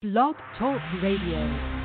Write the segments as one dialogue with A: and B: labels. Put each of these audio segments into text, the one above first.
A: Blog Talk Radio.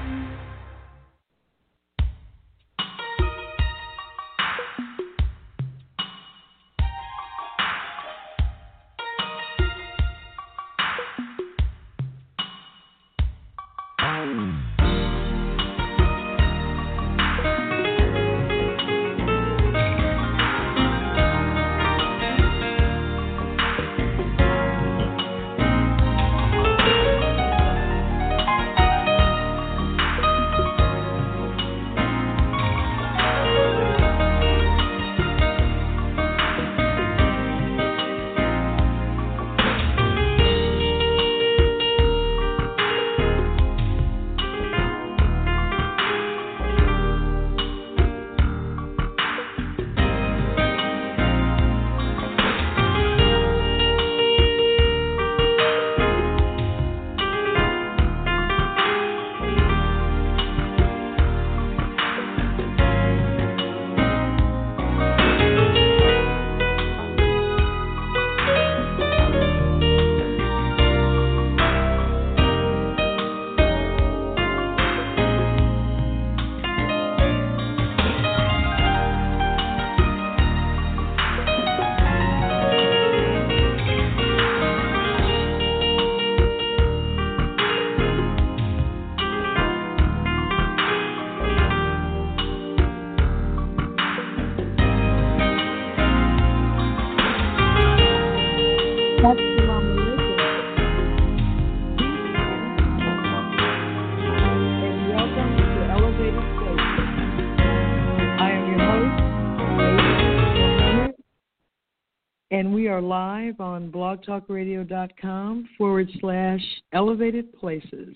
A: blogtalkradio.com forward slash elevated places.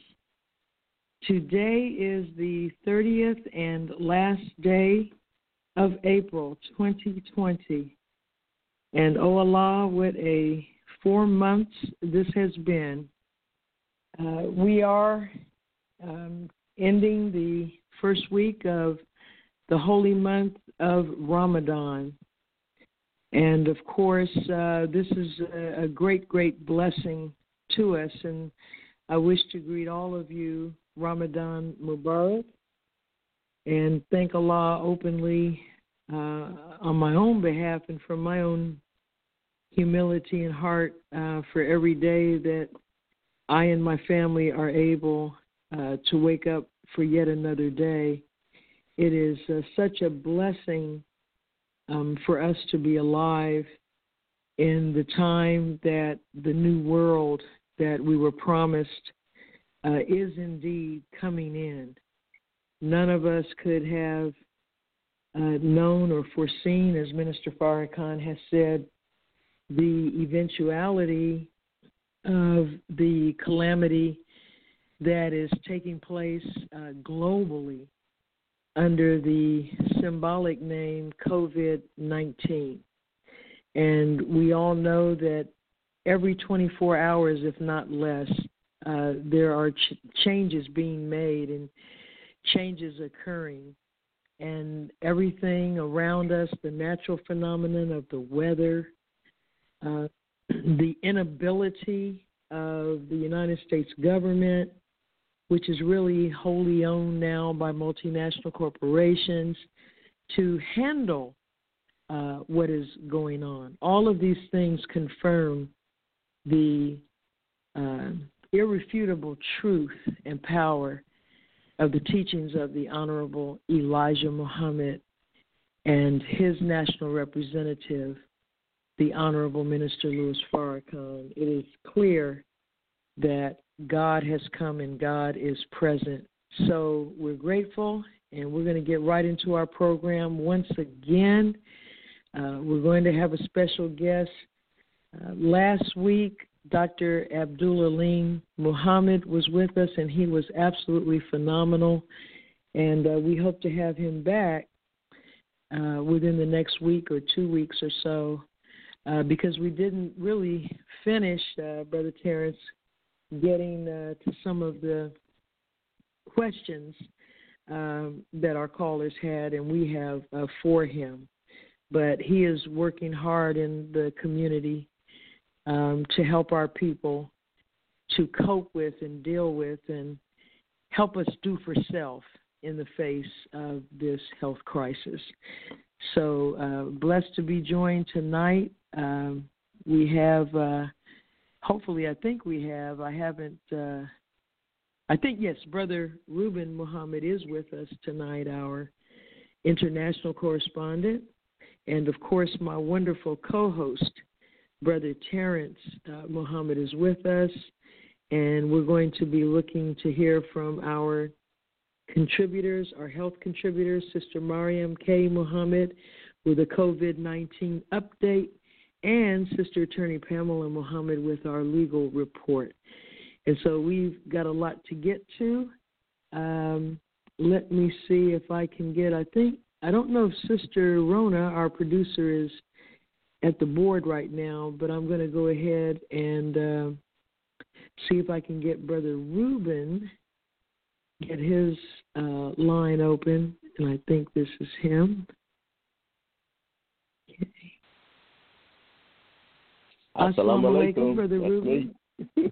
A: Today is the 30th and last day of April 2020. And oh Allah, what a four months this has been. Uh, we are um, ending the first week of the holy month of Ramadan. And of course, uh, this is a, a, great, great blessing to us. And I wish to greet all of you Ramadan Mubarak and thank Allah openly uh, on my own behalf and from my own humility and heart uh, for every day that I and my family are able uh, to wake up for yet another day. It is uh, such a blessing um, for us to be alive in the time that the new world that we were promised uh, is indeed coming in. None of us could have uh, known or foreseen, as Minister Farrakhan has said, the eventuality of the calamity that is taking place uh, globally under the symbolic name COVID 19. And we all know that every 24 hours, if not less, uh, there are ch- changes being made and changes occurring. And everything around us, the natural phenomenon of the weather, uh, the inability of the United States government which is really wholly owned now by multinational corporations, to handle uh, what is going on. All of these things confirm the uh, irrefutable truth and power of the teachings of the Honorable Elijah Muhammad and his national representative, the Honorable Minister Louis Farrakhan. It is clear that God has come and God is present. So we're grateful and we're going to get right into our program once again. Uh, we're going to have a special guest. Uh, last week, Dr. Abdul Alim Muhammad was with us, and he was absolutely phenomenal. And uh, we hope to have him back uh, within the next week or two weeks or so, uh, because we didn't really finish, uh, Brother Terrence, getting uh, to some of the questions um, that our callers had, and we have uh, for him. But he is working hard in the community um, to help our people to cope with and deal with and help us do for self in the face of this health crisis. So uh, blessed to be joined tonight. Um, we have, uh, hopefully, I think we have. I haven't. Uh, I think yes, Brother Reuben Muhammad is with us tonight, our international correspondent, and of course, my wonderful co-host, Brother Terrence uh, Muhammad, is with us, and we're going to be looking to hear from our contributors, our health contributors, Sister Mariam K. Muhammad with a COVID 19 update, and Sister Attorney Pamela Muhammad with our legal report. And so we've got a lot to get to. Um, let me see if I can get, I think, I don't know if Sister Rona, our producer, is at the board right now, but I'm going to go ahead and uh, see if I can get Brother Ruben, get his uh, line open, and I think this is him. Okay.
B: Assalamu alaikum,
A: Brother Reuben.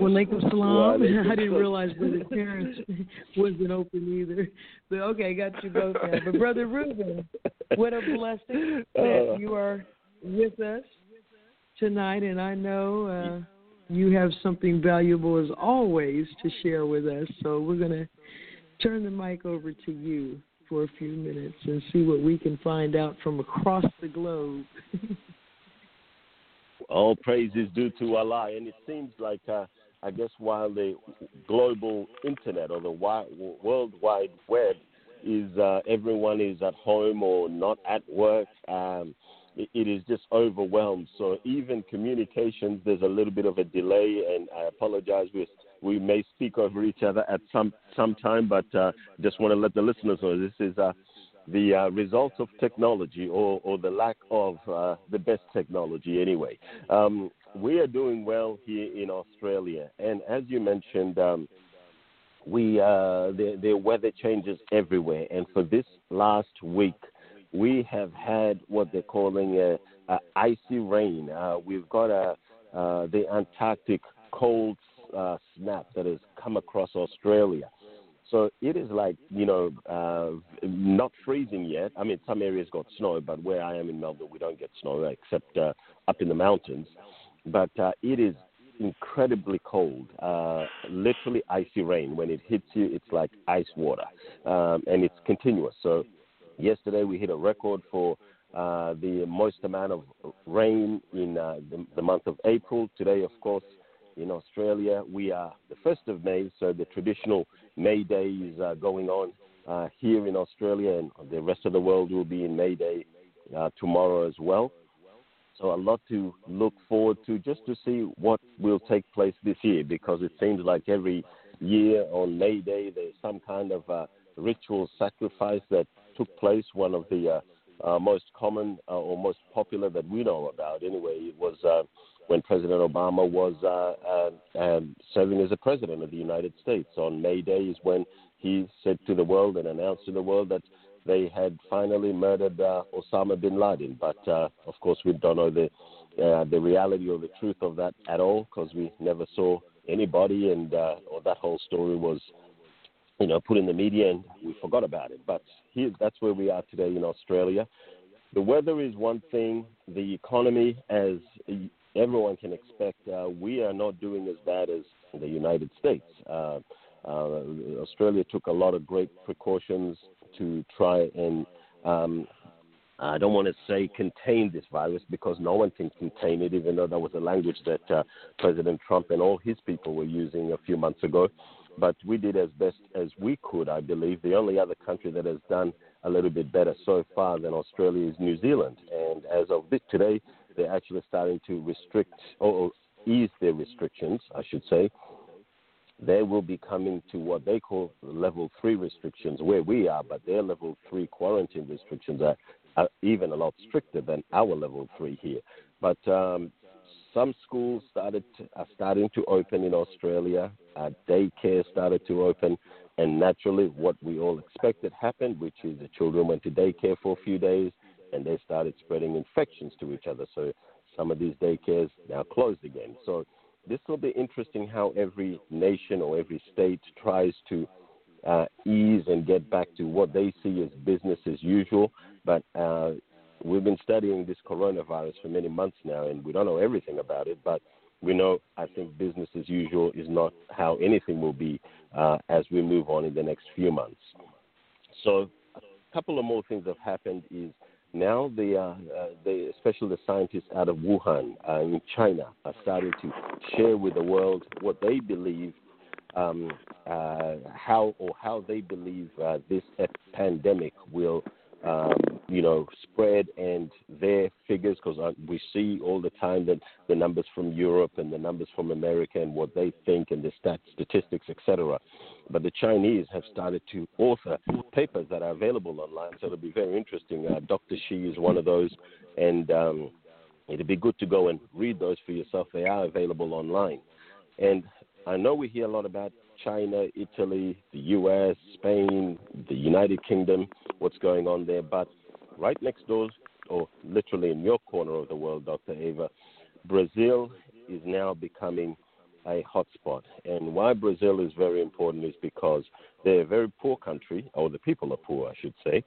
A: Walaikum salam. I didn't realize Brother Terrence wasn't open either. But okay, got you both now. But Brother Reuben, what a blessing that uh. you are with us tonight, and I know uh, you have something valuable as always to share with us. So we're going to turn the mic over to you for a few minutes and see what we can find out from across the globe.
B: All praise is due to Allah, and it seems like, uh, I guess, while the global internet or the world wide web is uh, everyone is at home or not at work. Um, it is just overwhelmed. So even communications, there's a little bit of a delay, and I apologize. We we may speak over each other at some some time, but uh, just want to let the listeners know this is uh, the uh, result of technology or, or the lack of uh, the best technology. Anyway, um, we are doing well here in Australia, and as you mentioned. Um, we uh, the, the weather changes everywhere, and for this last week, we have had what they're calling a, a icy rain. Uh, we've got a, uh, the Antarctic cold uh, snap that has come across Australia. So it is like, you know, uh, not freezing yet. I mean, some areas got snow, but where I am in Melbourne, we don't get snow except uh, up in the mountains. But uh, it is incredibly cold, uh, literally icy rain. When it hits you, it's like ice water, um, and it's continuous. So Yesterday we hit a record for uh, the most amount of rain in uh, the, the, month of April. Today, of course, in Australia, we are the 1st of May, so the traditional May Day is uh, going on uh, here in Australia, and the rest of the world will be in May Day uh, tomorrow as well. So, a lot to look forward to just to see what will take place this year because it seems like every year on May Day there's some kind of uh, ritual sacrifice that took place. One of the uh, uh, most common or most popular that we know about, anyway, it was when President Obama was uh, uh, um, serving as a president of the United States. On May Day is when he said to the world and announced to the world that they had finally murdered Osama bin Laden. But of course, we don't know the the reality or the truth of that at all because we never saw anybody, and or that whole story was you know, put in the media and we forgot about it. But here, that's where we are today in Australia. The weather is one thing. The economy, as everyone can expect, uh, we are not doing as bad as the United States. Uh, uh, Australia took a lot of great precautions to try and um, I don't want to say contain this virus because no one can contain it, even though that was a language that uh, President Trump and all his people were using a few months ago but we did as best as we could, I believe. The only other country that has done a little bit better so far than Australia is New Zealand. And as of this, today, they're actually starting to restrict or ease their restrictions, I should say. They will be coming to what they call level three restrictions, where we are, but their level three quarantine restrictions are, are even a lot stricter than our level three here. But um, some schools started are starting to open in Australia. Uh, daycare started to open, and naturally, what we all expected happened, which is the children went to daycare for a few days, and they started spreading infections to each other. So some of these daycares now closed again. So this will be interesting how every nation or every state tries to uh, ease and get back to what they see as business as usual. But uh, we've been studying this coronavirus for many months now, and we don't know everything about it. But we know, I think, business as usual is not how anything will be uh, as we move on in the next few months. So, a couple of more things have happened is now the, uh, especially the scientists out of Wuhan uh, in China are starting to share with the world what they believe um, uh, how or how they believe uh, this pandemic will um, you know, spread and their figures, because uh, we see all the time that the numbers from Europe and the numbers from America and what they think and the stat- statistics, etc. But the Chinese have started to author papers that are available online, so it'll be very interesting. Uh, Dr. Shi is one of those, and um, it'd be good to go and read those for yourself. They are available online. And I know we hear a lot about China, Italy, the U.S., Spain, the United Kingdom, what's going on there. But right next door, or literally in your corner of the world, Dr. Ava, Brazil is now becoming a hotspot. And why Brazil is very important is because they're a very poor country, or the people are poor, I should say.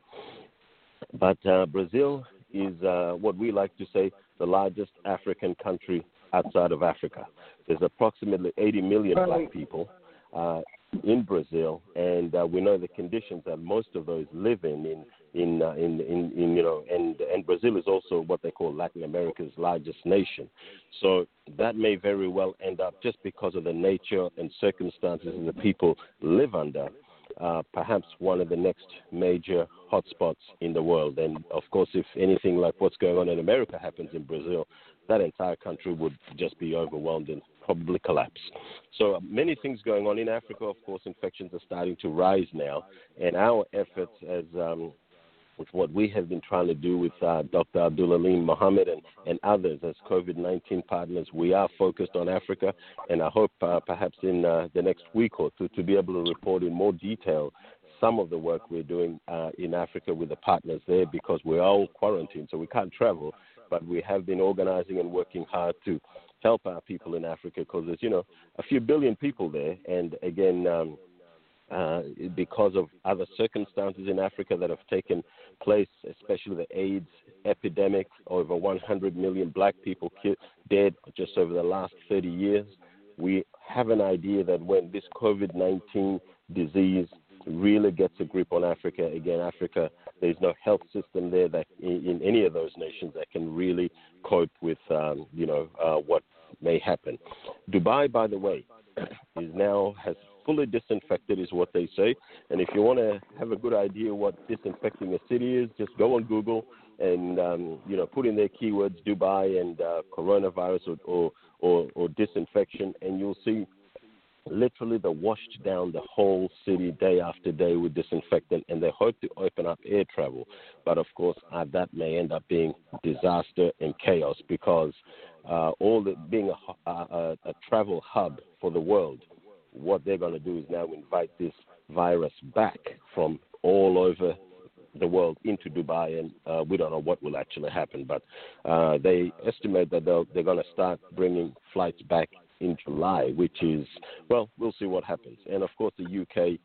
B: But uh, Brazil is uh, what we like to say the largest African country outside of Africa. There's approximately 80 million black people uh, in Brazil, and uh, we know the conditions that most of those live in in in, uh, in, in, in you know, and and Brazil is also what they call Latin America's largest nation. So that may very well end up just because of the nature and circumstances that the people live under. Uh, perhaps one of the next major hotspots in the world. And of course, if anything like what's going on in America happens in Brazil, that entire country would just be overwhelmed and probably collapse. So uh, many things going on in Africa. Of course, infections are starting to rise now, and our efforts as um, with what we have been trying to do with uh, Dr. Abdul Alim Muhammad and, and others as COVID 19 partners. We are focused on Africa, and I hope uh, perhaps in uh, the next week or two to be able to report in more detail some of the work we're doing uh, in Africa with the partners there because we're all quarantined, so we can't travel. But we have been organizing and working hard to help our people in Africa because there's, you know, a few billion people there. And again, um, uh, because of other circumstances in Africa that have taken place, especially the AIDS epidemic, over 100 million black people dead just over the last 30 years. We have an idea that when this COVID 19 disease really gets a grip on Africa, again, Africa, there's no health system there that in, in any of those nations that can really cope with, um, you know, uh, what may happen. Dubai, by the way, is now has fully disinfected, is what they say. And if you want to have a good idea what disinfecting a city is, just go on Google and um, you know put in their keywords Dubai and uh, coronavirus or, or, or, or disinfection, and you'll see literally they washed down the whole city day after day with disinfectant, and they hope to open up air travel. But of course, uh, that may end up being disaster and chaos because uh, all the, being a, a, a travel hub for the world, what they're going to do is now invite this virus back from all over the world into Dubai, and uh, we don't know what will actually happen. But uh, they estimate that they're going to start bringing flights back in July, which is, well, we'll see what happens. And of course, the UK,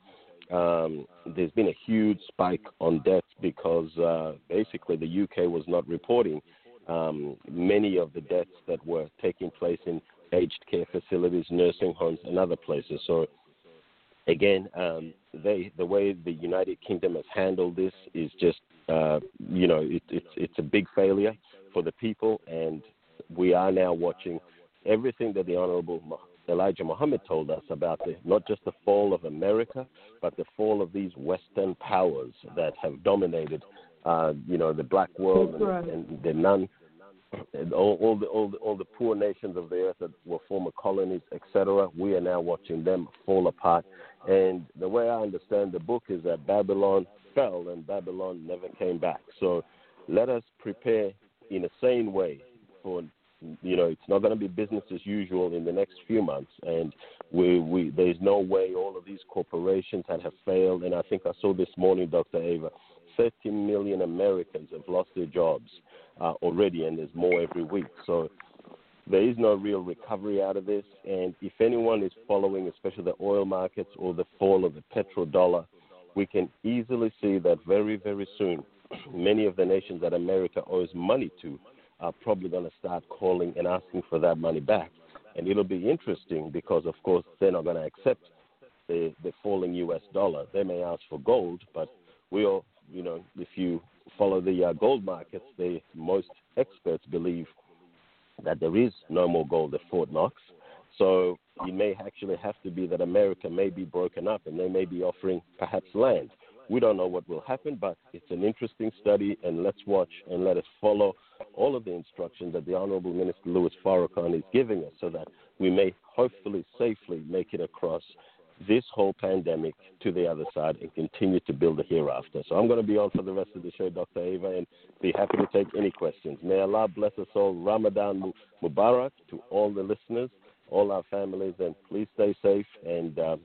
B: um, there's been a huge spike on deaths because uh, basically the UK was not reporting um, many of the deaths that were taking place in aged care facilities, nursing homes, and other places. So, again, um, they, the way the United Kingdom has handled this is just, uh, you know, it, it's it's a big failure for the people, and we are now watching everything that the Honorable Elijah Muhammad told us about the, not just the fall of America, but the fall of these Western powers that have dominated, uh, you know, the black world and, and the non, and all, all, the all the all the poor nations of the earth that were former colonies, etc. We are now watching them fall apart. And the way I understand the book is that Babylon fell and Babylon never came back. So let us prepare in a sane way for you know, it's not going to be business as usual in the next few months. And we, we, there's no way all of these corporations that have failed. And I think I saw this morning, Dr. Ava, 30 million Americans have lost their jobs uh, already, and there's more every week. So there is no real recovery out of this. And if anyone is following, especially the oil markets or the fall of the petrodollar, we can easily see that very, very soon, many of the nations that America owes money to are probably going to start calling and asking for that money back. And it'll be interesting because, of course, they're not going to accept the, the falling U.S. dollar. They may ask for gold, but we all, you know, if you follow the uh, gold markets, the most experts believe that there is no more gold at Fort Knox. So it may actually have to be that America may be broken up and they may be offering perhaps land. We don't know what will happen, but it's an interesting study, and let's watch and let us follow all of the instructions that the Honorable Minister Louis Farrakhan is giving us so that we may hopefully safely make it across this whole pandemic to the other side and continue to build the hereafter. So I'm going to be on for the rest of the show, Dr. Ava, and be happy to take any questions. May Allah bless us all. Ramadan Mubarak to all the listeners, all our families, and please stay safe. And uh,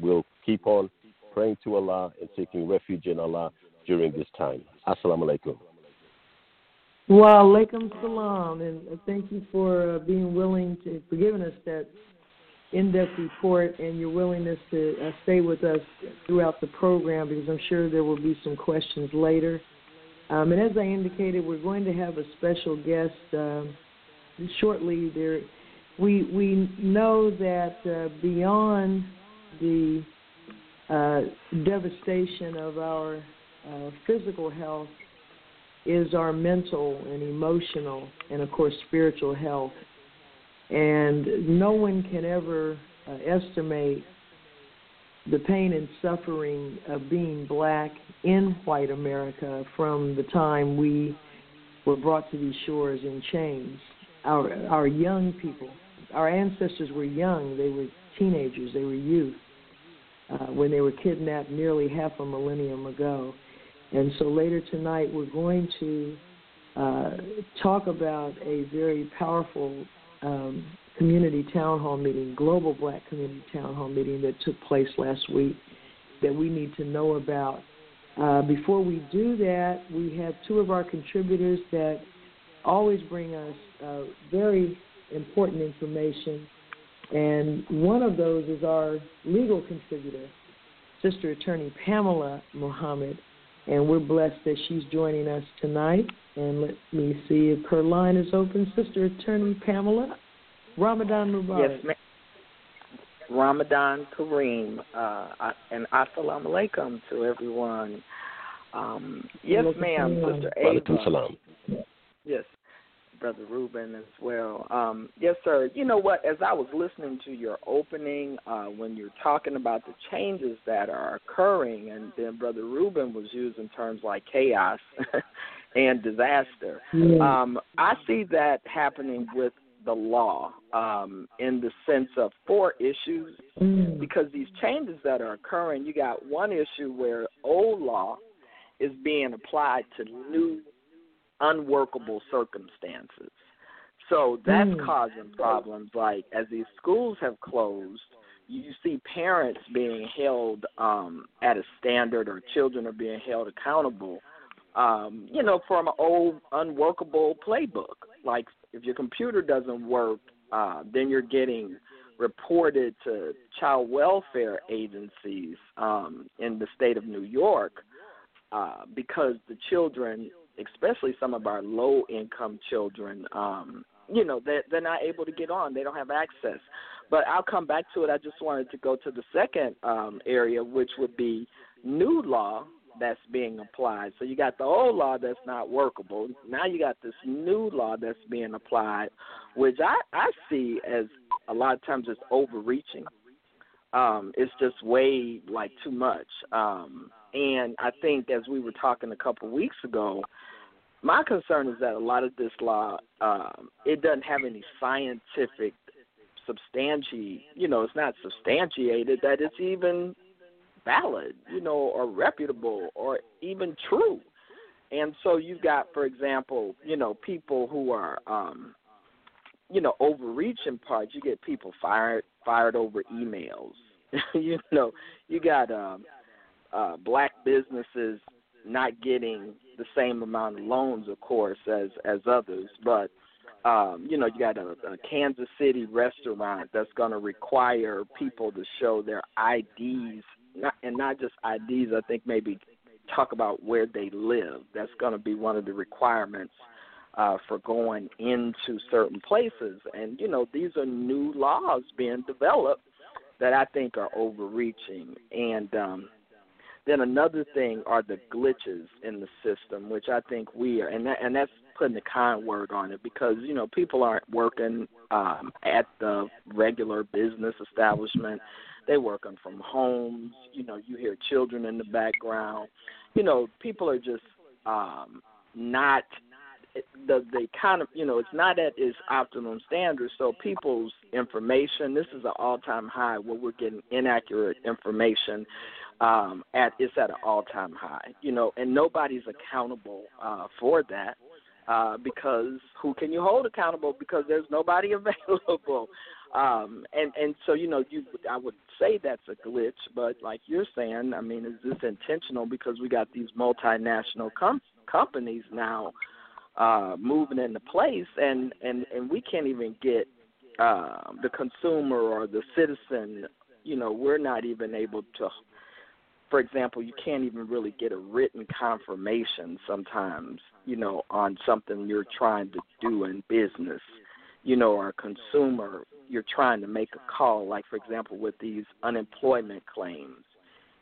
B: we'll keep on praying to Allah and seeking refuge in Allah during this time. Assalamu alaikum.
A: Wa alaikum salam, and thank you for uh, being willing to for giving us that in-depth report and your willingness to uh, stay with us throughout the program because I'm sure there will be some questions later. Um, and as I indicated, we're going to have a special guest um, shortly. There, we we know that uh, beyond the uh, devastation of our uh, physical health is our mental and emotional and of course spiritual health and no one can ever uh, estimate the pain and suffering of being black in white America from the time we were brought to these shores in chains. Our our young people, our ancestors were young. They were teenagers. They were youth uh, when they were kidnapped nearly half a millennium ago. And so later tonight, we're going to uh, talk about a very powerful um, community town hall meeting, global black community town hall meeting that took place last week that we need to know about. Uh, before we do that, we have two of our contributors that always bring us uh, very important information, and one of those is our legal contributor, Sister Attorney Pamela Muhammad, and we're blessed that she's joining us tonight. And let me see if her line is open. Sister Attorney Pamela, Ramadan Mubarak.
C: Yes, ma'am. Ramadan Kareem, uh, and assalamu alaikum to everyone. Um, yes, ma'am, Sister Ava. Yes, Brother Ruben as well. Um, yes, sir. You know what? As I was listening to your opening, uh, when you're talking about the changes that are occurring, and then Brother Ruben was using terms like chaos and disaster. Yeah. Um, I see that happening with the law um, in the sense of four issues mm. because these changes that are occurring, you got one issue where old law is being applied to new unworkable circumstances. So that's mm. causing problems like as these schools have closed, you see parents being held um, at a standard or children are being held accountable um, you know, from an old unworkable playbook. Like if your computer doesn't work, uh, then you're getting reported to child welfare agencies um, in the state of New York uh, because the children, especially some of our low income children, um, you know, they're, they're not able to get on. They don't have access. But I'll come back to it. I just wanted to go to the second um, area, which would be new law that's being applied. So you got the old law that's not workable. Now you got this new law that's being applied, which I I see as a lot of times it's overreaching. Um, it's just way like too much. Um, and I think as we were talking a couple weeks ago, my concern is that a lot of this law um, it doesn't have any scientific substantiate. You know, it's not substantiated that it's even valid, you know, or reputable or even true. And so you've got, for example, you know, people who are, um, you know, overreaching parts. You get people fired fired over emails. you know, you got um, uh, black businesses not getting the same amount of loans, of course, as as others, but um, you know, you got a, a Kansas City restaurant that's going to require people to show their IDs, not, and not just IDs. I think maybe talk about where they live. That's going to be one of the requirements uh, for going into certain places. And you know, these are new laws being developed that I think are overreaching. And um, then another thing are the glitches in the system, which I think we are, and that, and that's putting a kind word on it because you know people aren't working um, at the regular business establishment. They're working from homes. You know, you hear children in the background. You know, people are just um, not the the kind of you know it's not at its optimum standard. So people's information, this is an all time high where we're getting inaccurate information. Um, at it's at an all time high, you know, and nobody's accountable uh, for that uh, because who can you hold accountable? Because there's nobody available. Um, and and so you know you I would say that's a glitch, but like you're saying, I mean, is this intentional? Because we got these multinational com- companies now uh, moving into place, and and and we can't even get uh, the consumer or the citizen. You know, we're not even able to. For example, you can't even really get a written confirmation sometimes. You know, on something you're trying to do in business. You know, or a consumer, you're trying to make a call. Like for example, with these unemployment claims,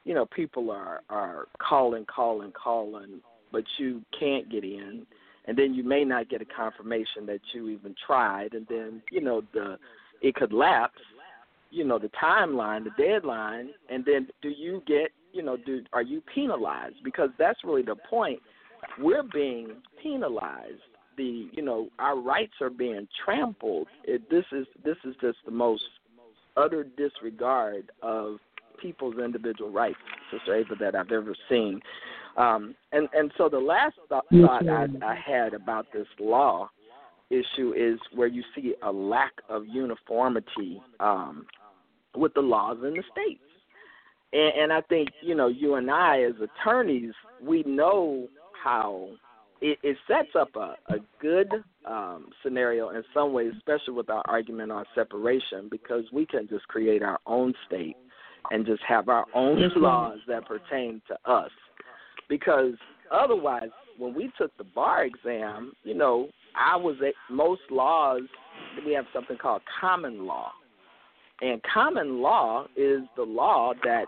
C: you know, people are are calling, calling, calling, but you can't get in and then you may not get a confirmation that you even tried, and then you know the it could lapse, you know the timeline, the deadline, and then do you get you know do are you penalized? Because that's really the point. We're being penalized. The you know our rights are being trampled. It, this is this is just the most utter disregard of people's individual rights, Sister Ava, that I've ever seen. Um, and and so the last thought, thought I, I had about this law issue is where you see a lack of uniformity um, with the laws in the states. And, and I think you know you and I as attorneys we know how it, it sets up a, a good um, scenario in some ways, especially with our argument on separation, because we can just create our own state and just have our own laws that pertain to us because otherwise, when we took the bar exam, you know, I was at most laws. We have something called common law, and common law is the law that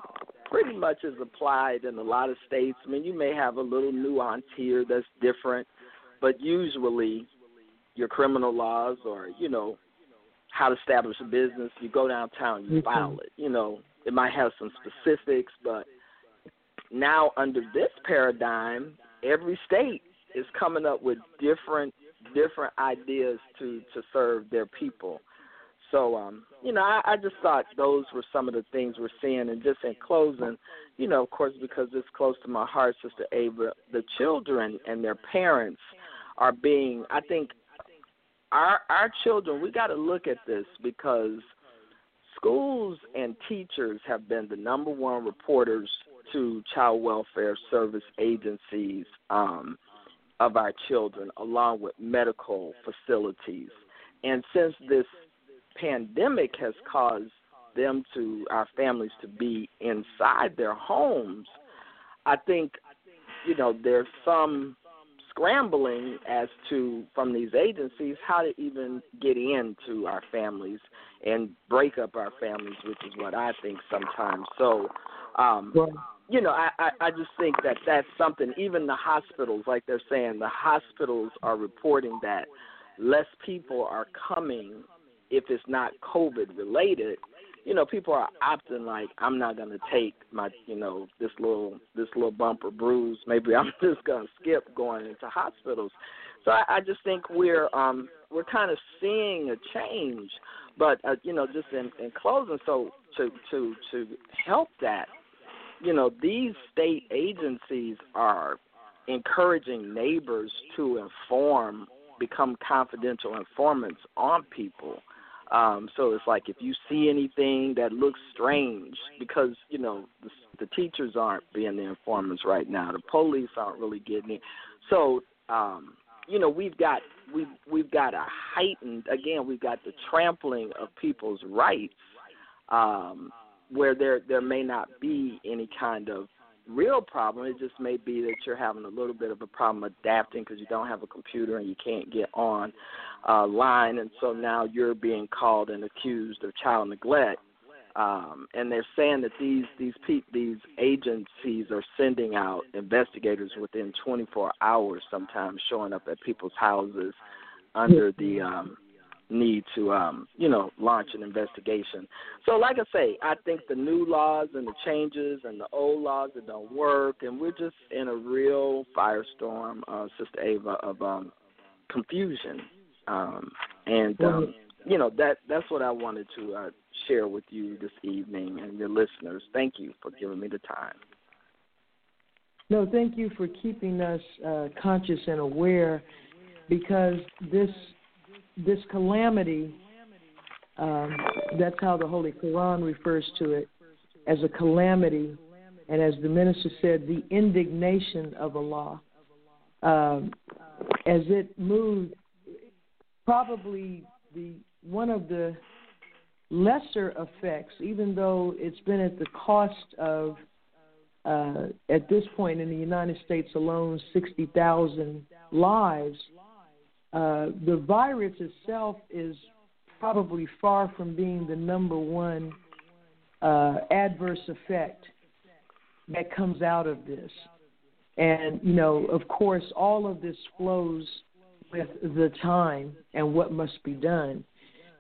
C: pretty much is applied in a lot of states. I mean, you may have a little nuance here that's different, but usually your criminal laws or you know how to establish a business, you go downtown, you mm-hmm. file it. You know, it might have some specifics, but now under this paradigm, every state is coming up with different different ideas to to serve their people. So, um, you know, I, I just thought those were some of the things we're seeing. And just in closing, you know, of course, because it's close to my heart, Sister Ava, the children and their parents are being. I think our our children. We got to look at this because schools and teachers have been the number one reporters to child welfare service agencies um, of our children, along with medical facilities. And since this pandemic has caused them to, our families, to be inside their homes, I think, you know, there's some scrambling as to from these agencies how to even get into our families and break up our families, which is what I think sometimes. So, um, you know, I, I I just think that that's something. Even the hospitals, like they're saying, the hospitals are reporting that less people are coming if it's not COVID related. You know, people are opting like, I'm not gonna take my, you know, this little this little bump or bruise. Maybe I'm just gonna skip going into hospitals. So I, I just think we're um we're kind of seeing a change. But uh, you know, just in, in closing, so to to to help that you know, these state agencies are encouraging neighbors to inform, become confidential informants on people. Um, so it's like if you see anything that looks strange, because you know the, the teachers aren't being the informants right now, the police aren't really getting it. So um, you know, we've got we've we've got a heightened again, we've got the trampling of people's rights, um, where there there may not be any kind of real problem. It just may be that you're having a little bit of a problem adapting because you don't have a computer and you can't get on uh, line, and so now you're being called and accused of child neglect. Um, and they're saying that these these pe- these agencies are sending out investigators within 24 hours, sometimes showing up at people's houses under the um, need to um, you know launch an investigation. So, like I say, I think the new laws and the changes and the old laws that don't work, and we're just in a real firestorm, uh, Sister Ava, of um, confusion. Um, and um, you know that that's what I wanted to uh, share with you this evening and your listeners. Thank you for giving me the time.
A: No, thank you for keeping us uh, conscious and aware, because this this calamity. Um, that's how the Holy Quran refers to it as a calamity, and as the minister said, the indignation of Allah. Um, as it moved, probably the one of the lesser effects, even though it's been at the cost of, uh, at this point in the United States alone, 60,000 lives, uh, the virus itself is probably far from being the number one uh, adverse effect that comes out of this. And, you know, of course, all of this flows with the time and what must be done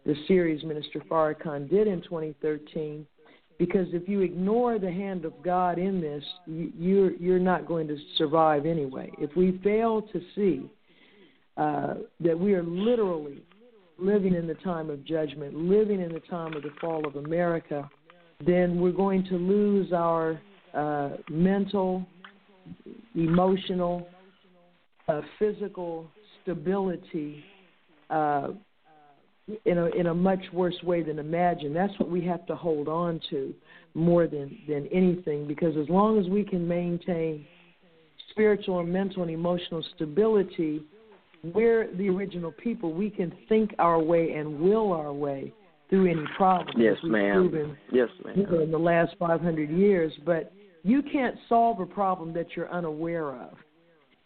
A: the series Minister Farrakhan did in 2013. Because if you ignore the hand of God in this, you're you're not going to survive anyway. If we fail to see uh, that we are literally living in the time of judgment, living in the time of the fall of America, then we're going to lose our uh, mental, emotional, uh, physical stability uh, in a in a much worse way than imagined. That's what we have to hold on to more than than anything because as long as we can maintain spiritual and mental and emotional stability, we're the original people. We can think our way and will our way through any problem.
C: Yes, ma'am.
A: Proven,
C: yes, ma'am.
A: In the last 500 years, but you can't solve a problem that you're unaware of.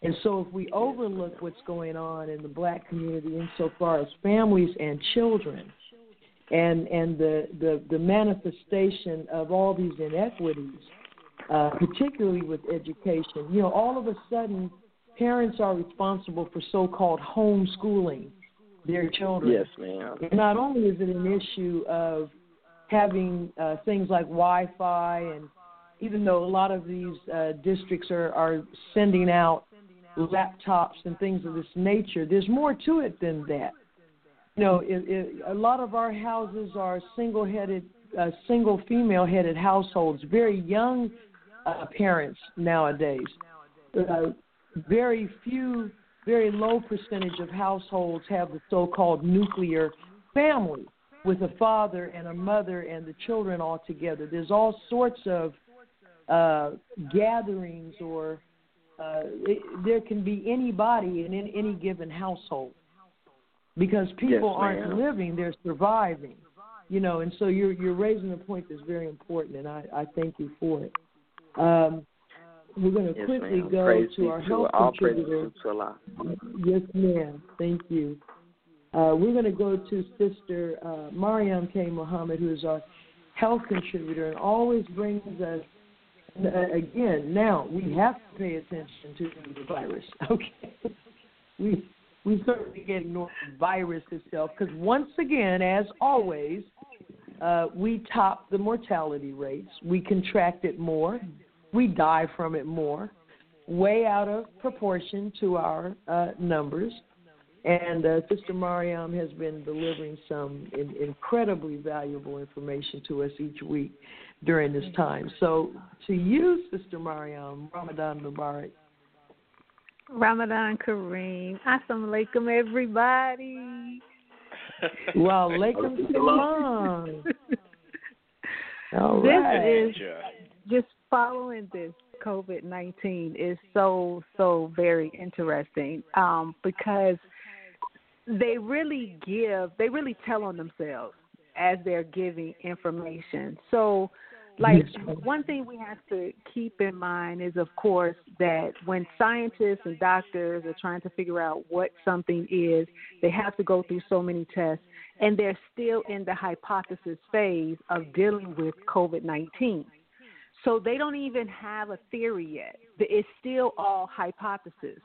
A: And so, if we overlook what's going on in the black community insofar as families and children, and and the the, the manifestation of all these inequities, uh, particularly with education, you know, all of a sudden, parents are responsible for so-called homeschooling their children.
C: Yes, ma'am.
A: And not only is it an issue of having uh, things like Wi-Fi, and even though a lot of these uh, districts are are sending out laptops and things of this nature. There's more to it than that. You know, it, it, a lot of our houses are single-headed, uh, single female-headed households. Very young uh, parents nowadays. Uh, very few, very low percentage of households have the so-called nuclear family with a father and a mother and the children all together. There's all sorts of uh, gatherings or uh, it, there can be anybody in, in any given household because people
C: yes,
A: aren't living; they're surviving. You know, and so you're you're raising a point that's very important, and I, I thank you for it. Um, we're going to
C: yes,
A: quickly
C: ma'am.
A: go
C: praise
A: to our health
C: all
A: contributor. Yes, ma'am. Thank you. Uh, we're going to go to Sister uh, Mariam K. Muhammad, who is our health contributor and always brings us again, now we have to pay attention to the virus. Okay, we we certainly can't ignore the virus itself because once again, as always, uh, we top the mortality rates. We contract it more, we die from it more, way out of proportion to our uh, numbers. And uh, Sister Mariam has been delivering some in, incredibly valuable information to us each week during this time. So, to you, Sister Mariam, Ramadan Mubarak.
D: Ramadan Kareem. Assalamu alaikum, everybody.
A: Well, alaikum salam. All
D: this
A: right.
D: is just following this COVID 19 is so, so very interesting um, because they really give, they really tell on themselves as they're giving information. So, like one thing we have to keep in mind is, of course, that when scientists and doctors are trying to figure out what something is, they have to go through so many tests, and they're still in the hypothesis phase of dealing with COVID 19. So they don't even have a theory yet. It's still all hypothesis.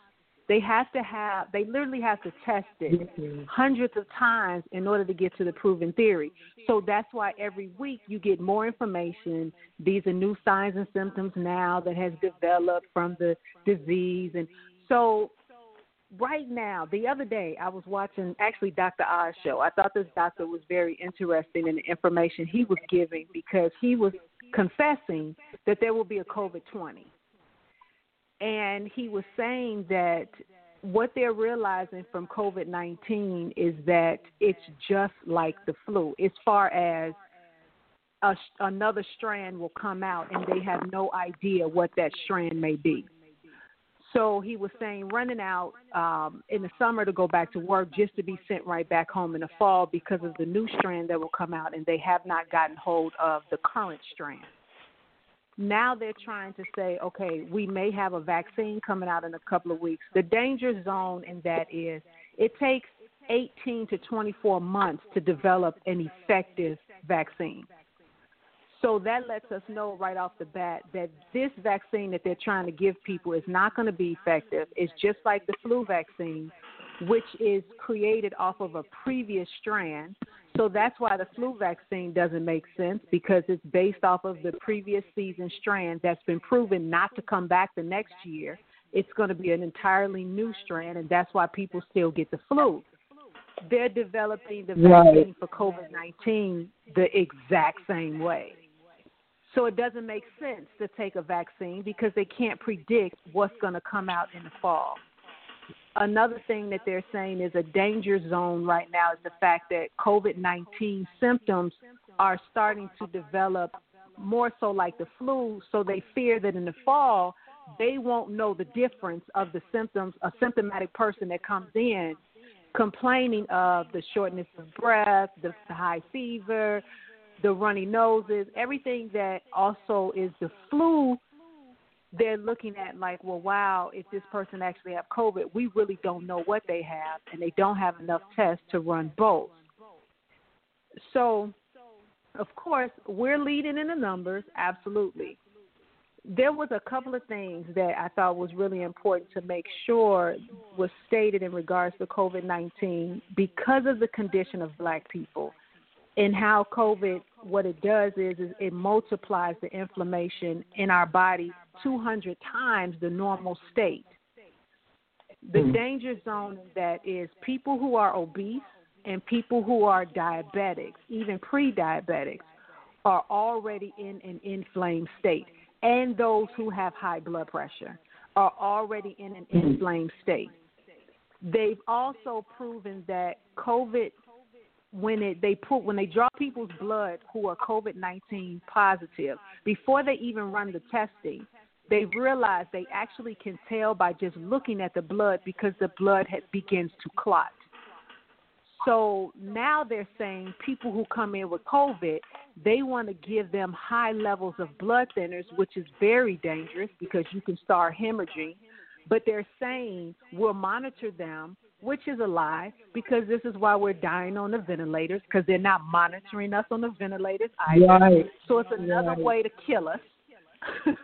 D: They have to have, they literally have to test it mm-hmm. hundreds of times in order to get to the proven theory. So that's why every week you get more information. These are new signs and symptoms now that has developed from the disease. And so right now, the other day, I was watching actually Dr. Oz show. I thought this doctor was very interesting in the information he was giving because he was confessing that there will be a COVID 20 and he was saying that what they're realizing from COVID 19 is that it's just like the flu, as far as a, another strand will come out and they have no idea what that strand may be. So he was saying running out um, in the summer to go back to work just to be sent right back home in the fall because of the new strand that will come out and they have not gotten hold of the current strand. Now they're trying to say, okay, we may have a vaccine coming out in a couple of weeks. The danger zone in that is it takes 18 to 24 months to develop an effective vaccine. So that lets us know right off the bat that this vaccine that they're trying to give people is not going to be effective. It's just like the flu vaccine, which is created off of a previous strand. So that's why the flu vaccine doesn't make sense because it's based off of the previous season strand that's been proven not to come back the next year. It's going to be an entirely new strand, and that's why people still get the flu. They're developing the vaccine right. for COVID 19 the exact same way. So it doesn't make sense to take a vaccine because they can't predict what's going to come out in the fall another thing that they're saying is a danger zone right now is the fact that COVID 19 symptoms are starting to develop more so like the flu. So they fear that in the fall, they won't know the difference of the symptoms, a symptomatic person that comes in complaining of the shortness of breath, the high fever, the runny noses, everything that also is the flu they're looking at like, well, wow, if this person actually have COVID, we really don't know what they have, and they don't have enough tests to run both. So, of course, we're leading in the numbers, absolutely. There was a couple of things that I thought was really important to make sure was stated in regards to COVID 19 because of the condition of black people and how COVID, what it does is, is it multiplies the inflammation in our body 200 times the normal state. The mm-hmm. danger zone that is people who are obese and people who are diabetics, even pre diabetics, are already in an inflamed state. And those who have high blood pressure are already in an mm-hmm. inflamed state. They've also proven that COVID when it they put when they draw people's blood who are COVID nineteen positive before they even run the testing, they realize they actually can tell by just looking at the blood because the blood has, begins to clot. So now they're saying people who come in with COVID, they want to give them high levels of blood thinners, which is very dangerous because you can start hemorrhaging. But they're saying we'll monitor them which is a lie because this is why we're dying on the ventilators because they're not monitoring us on the ventilators either. Right. So it's another right. way to kill us.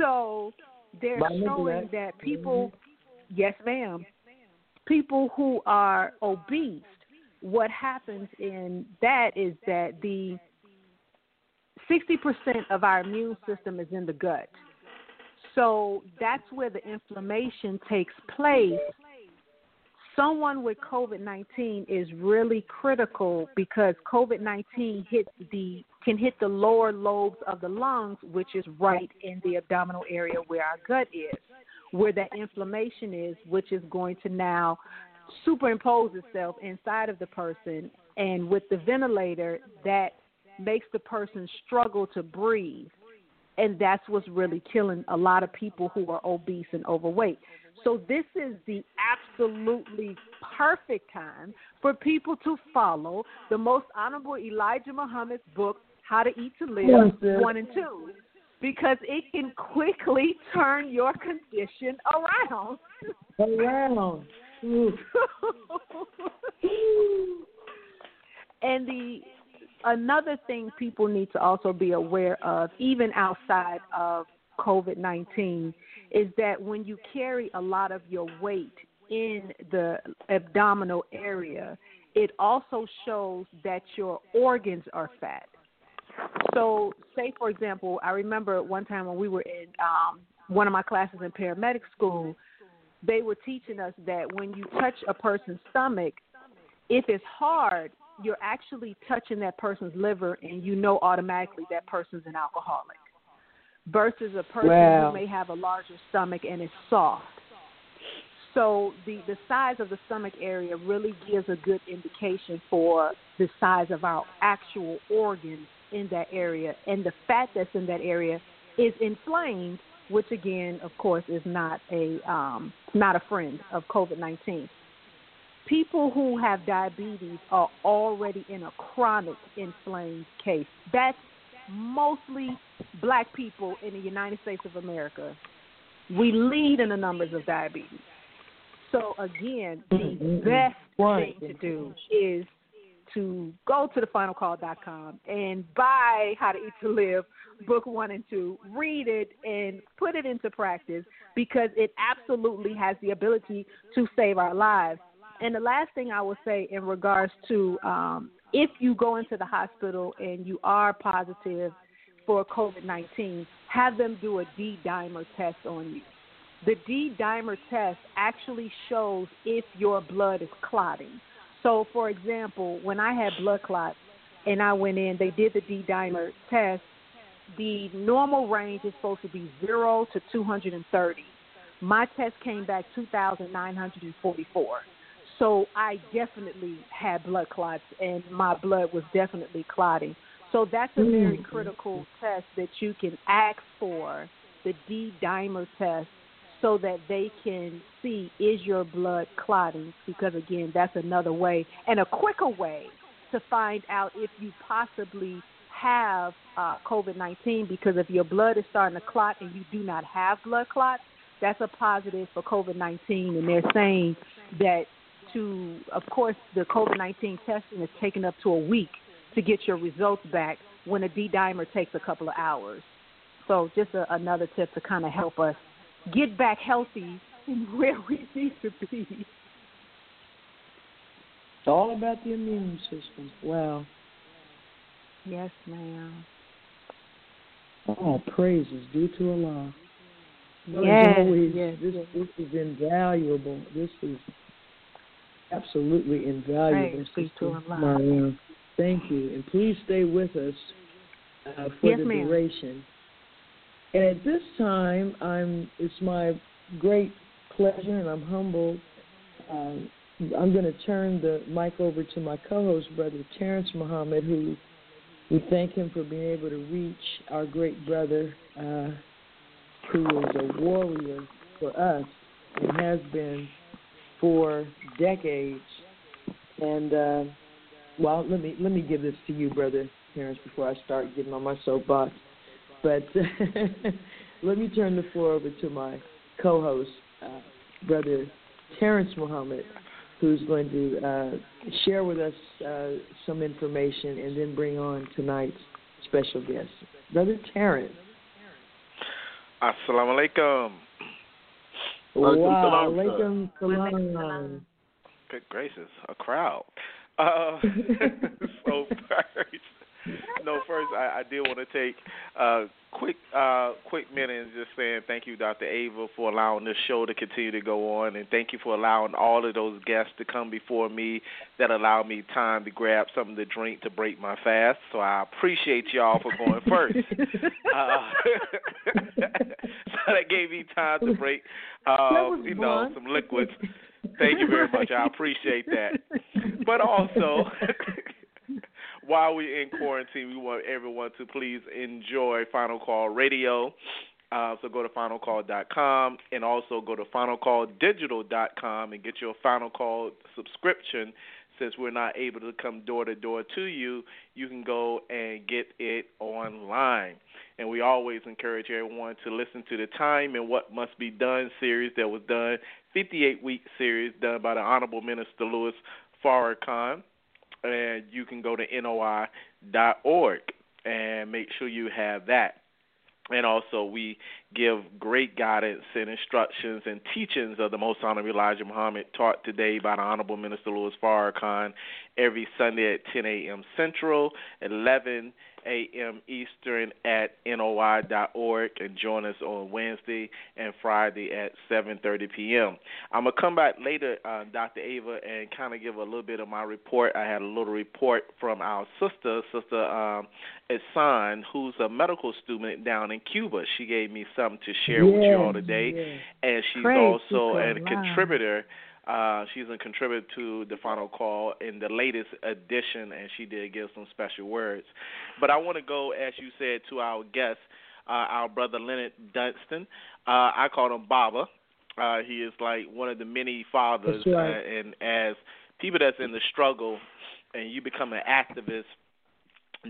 D: so they're showing that people, yes, ma'am, people who are obese, what happens in that is that the 60% of our immune system is in the gut. So that's where the inflammation takes place someone with COVID nineteen is really critical because COVID nineteen hits the can hit the lower lobes of the lungs, which is right in the abdominal area where our gut is, where that inflammation is, which is going to now superimpose itself inside of the person. And with the ventilator, that makes the person struggle to breathe and that's what's really killing a lot of people who are obese and overweight. So this is the absolutely perfect time for people to follow the most honorable Elijah Muhammad's book, How to Eat to Live, yes, one and two, because it can quickly turn your condition around.
A: Around.
D: and the another thing people need to also be aware of, even outside of COVID 19, is that when you carry a lot of your weight in the abdominal area, it also shows that your organs are fat. So, say for example, I remember one time when we were in um, one of my classes in paramedic school, they were teaching us that when you touch a person's stomach, if it's hard, you're actually touching that person's liver, and you know automatically that person's an alcoholic. Versus a person wow. who may have a larger stomach and is soft. So the the size of the stomach area really gives a good indication for the size of our actual organs in that area, and the fat that's in that area is inflamed, which again, of course, is not a um, not a friend of COVID nineteen. People who have diabetes are already in a chronic inflamed case. That's mostly black people in the United States of America. We lead in the numbers of diabetes. So again, the mm-hmm. best thing to do is to go to thefinalcall.com and buy How to Eat to Live, book one and two, read it and put it into practice because it absolutely has the ability to save our lives. And the last thing I will say in regards to um, if you go into the hospital and you are positive for COVID 19, have them do a D dimer test on you. The D dimer test actually shows if your blood is clotting. So, for example, when I had blood clots and I went in, they did the D dimer test. The normal range is supposed to be 0 to 230. My test came back 2,944. So I definitely had blood clots, and my blood was definitely clotting. So that's a very mm. critical test that you can ask for, the D dimer test, so that they can see is your blood clotting because again that's another way and a quicker way to find out if you possibly have uh, COVID-19 because if your blood is starting to clot and you do not have blood clots, that's a positive for COVID-19 and they're saying that to of course the COVID-19 testing is taking up to a week to get your results back when a D dimer takes a couple of hours. So just a, another tip to kind of help us get back healthy and where we need to be.
A: It's all about the immune system. Wow.
D: Yes, ma'am.
A: All praise is due to Allah.
D: Yes, always,
A: yes, this, yes. this is invaluable. This is absolutely invaluable.
D: Praise to Allah.
A: Thank you. And please stay with us uh, for
D: yes,
A: the
D: ma'am.
A: duration. And at this time, I'm. It's my great pleasure, and I'm humbled. Um, I'm going to turn the mic over to my co-host, brother Terrence Muhammad, who we thank him for being able to reach our great brother, uh, who is a warrior for us and has been for decades. And uh, well, let me let me give this to you, brother Terrence, before I start getting on my soapbox. But let me turn the floor over to my co-host, uh, brother Terrence Muhammad, who's going to uh, share with us uh, some information and then bring on tonight's special guest, brother Terrence.
E: Assalamu alaikum.
A: Wow, alaikum salam.
E: Good gracious, a crowd. Uh, so first, no, first I, I did want to take a quick, uh, quick minute and just saying thank you, Dr. Ava, for allowing this show to continue to go on, and thank you for allowing all of those guests to come before me that allowed me time to grab something to drink to break my fast. So I appreciate y'all for going first. uh, so that gave me time to break, uh, you know, some liquids. Thank you very much. I appreciate that. But also while we're in quarantine, we want everyone to please enjoy Final Call Radio. Uh, so go to finalcall.com and also go to finalcalldigital.com and get your Final Call subscription. Since we're not able to come door to door to you, you can go and get it online. And we always encourage everyone to listen to the Time and What Must Be Done series that was done, 58 week series done by the Honorable Minister Louis Farrakhan. And you can go to NOI.org and make sure you have that and also we give great guidance and instructions and teachings of the Most Honorable Elijah Muhammad taught today by the Honorable Minister Louis Farrakhan every Sunday at 10 a.m. Central, 11 a.m. Eastern at NOI.org and join us on Wednesday and Friday at 7:30 p.m. I'm gonna come back later, uh, Dr. Ava, and kind of give a little bit of my report. I had a little report from our sister, Sister um, who's a medical student down in Cuba. She gave me something to share
A: yes,
E: with you all today,
A: yes.
E: and she's
A: Praise
E: also a contributor. Uh, she's a contributor to the final call in the latest edition, and she did give some special words. But I want to go, as you said, to our guest, uh, our brother Leonard Dunston. Uh, I call him Baba. Uh, he is like one of the many fathers,
A: right.
E: uh, and as people that's in the struggle, and you become an activist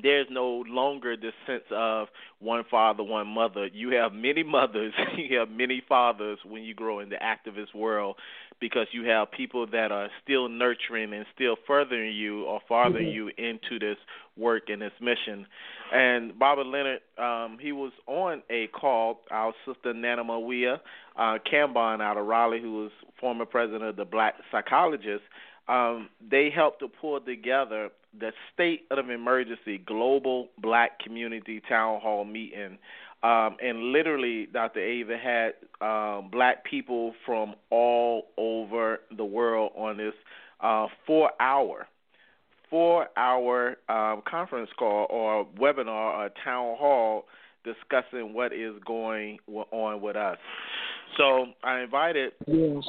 E: there's no longer this sense of one father, one mother. You have many mothers, you have many fathers when you grow in the activist world because you have people that are still nurturing and still furthering you or fathering mm-hmm. you into this work and this mission. And Baba Leonard, um, he was on a call, our sister Nana Mawia uh, out of Raleigh, who was former president of the Black Psychologists, um, they helped to pull together the state of emergency global black community town hall meeting. Um, and literally, Dr. Ava had um, black people from all over the world on this uh, four hour four hour um, conference call or webinar or town hall discussing what is going on with us. So I invited yes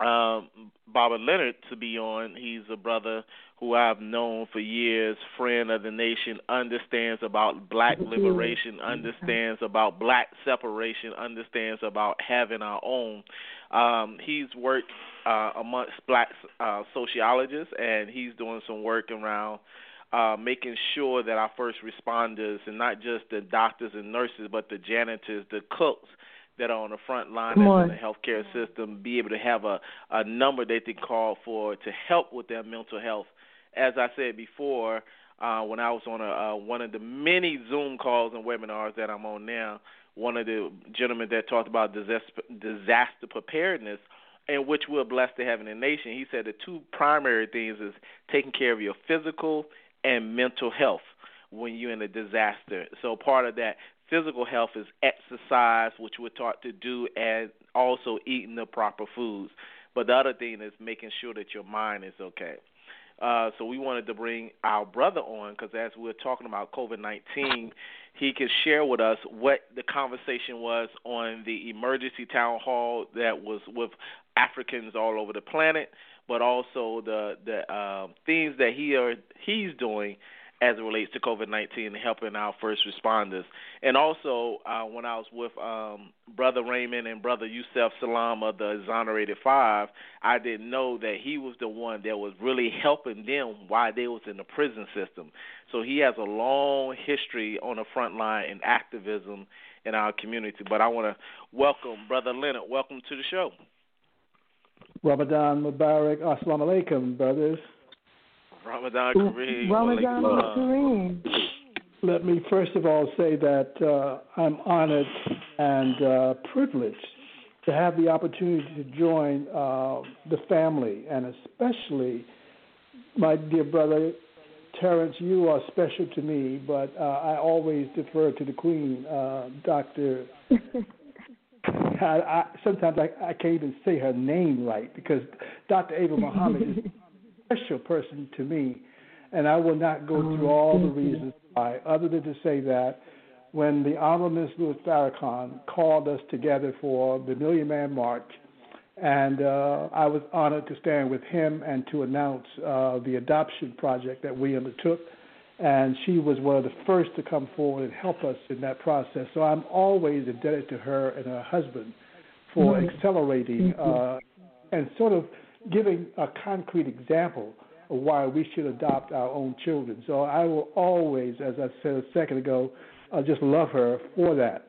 E: um, Baba Leonard to be on. He's a brother who I've known for years, friend of the nation, understands about black liberation, understands about black separation, understands about having our own. Um, he's worked uh, amongst black uh, sociologists, and he's doing some work around uh, making sure that our first responders, and not just the doctors and nurses, but the janitors, the cooks, that are on the front line in the healthcare system be able to have a, a number they can call for to help with their mental health. As I said before, uh, when I was on a, uh, one of the many Zoom calls and webinars that I'm on now, one of the gentlemen that talked about disaster, disaster preparedness, and which we're blessed to have in the nation, he said the two primary things is taking care of your physical and mental health when you're in a disaster. So part of that physical health is exercise, which we're taught to do, and also eating the proper foods. But the other thing is making sure that your mind is okay. Uh, so we wanted to bring our brother on because as we're talking about COVID 19, he can share with us what the conversation was on the emergency town hall that was with Africans all over the planet, but also the the uh, things that he are he's doing as it relates to COVID 19 and helping our first responders. And also, uh, when I was with um, Brother Raymond and Brother Yusef Salaam of the Exonerated Five, I didn't know that he was the one that was really helping them while they was in the prison system. So he has a long history on the front line in activism in our community. But I want to welcome Brother Leonard. Welcome to the show.
F: Ramadan Mubarak. Assalamu alaikum, brothers.
E: Ramadan Kareem.
A: Ramadan Kareem.
F: Let me first of all say that uh, I'm honored and uh, privileged to have the opportunity to join uh, the family, and especially my dear brother Terrence. You are special to me, but uh, I always defer to the Queen, uh, Doctor. I, I, sometimes I, I can't even say her name right because Dr. Ava Muhammad is special person to me, and I will not go through all the reasons why, other than to say that when the Honorable Ms. Louis Farrakhan called us together for the Million Man March, and uh, I was honored to stand with him and to announce uh, the adoption project that we undertook. and she was one of the first to come forward and help us in that process. So I'm always indebted to her and her husband for mm-hmm. accelerating uh, and sort of giving a concrete example of why we should adopt our own children. So I will always, as I said a second ago, just love her for that.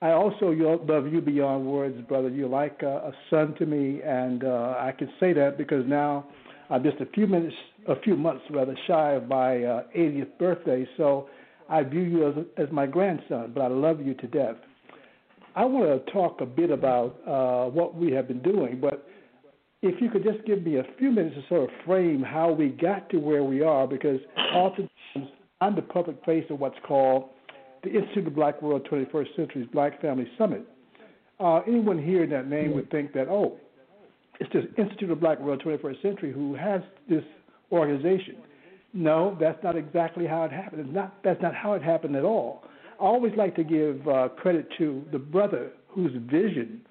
F: I also love you beyond words, brother. You're like a, a son to me, and uh, I can say that because now I'm just a few minutes, a few months rather shy of my uh, 80th birthday. So I view you as as my grandson, but I love you to death. I want to talk a bit about uh, what we have been doing, but if you could just give me a few minutes to sort of frame how we got to where we are, because oftentimes I'm the public face of what's called the Institute of Black World 21st Century's Black Family Summit. Uh, anyone hearing that name would think that, oh, it's the Institute of Black World 21st Century who has this organization. No, that's not exactly how it happened. It's not, that's not how it happened at all. I always like to give uh, credit to the brother whose vision